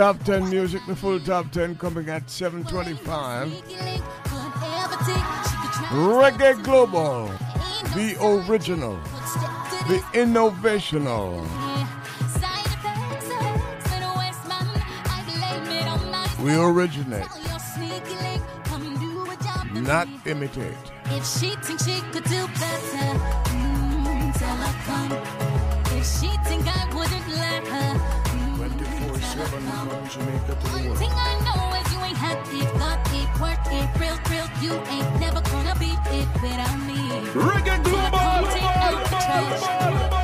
top 10 music, the full top 10 coming at 7.25. Reggae Global, the original, the innovational. We originate, not imitate. If she thinks she could do better. Jamaica to the world. Thing I know is you ain't happy, it, got it, work it, real, real. You ain't never gonna beat it without me. Reggae Global! Global! Global! Global!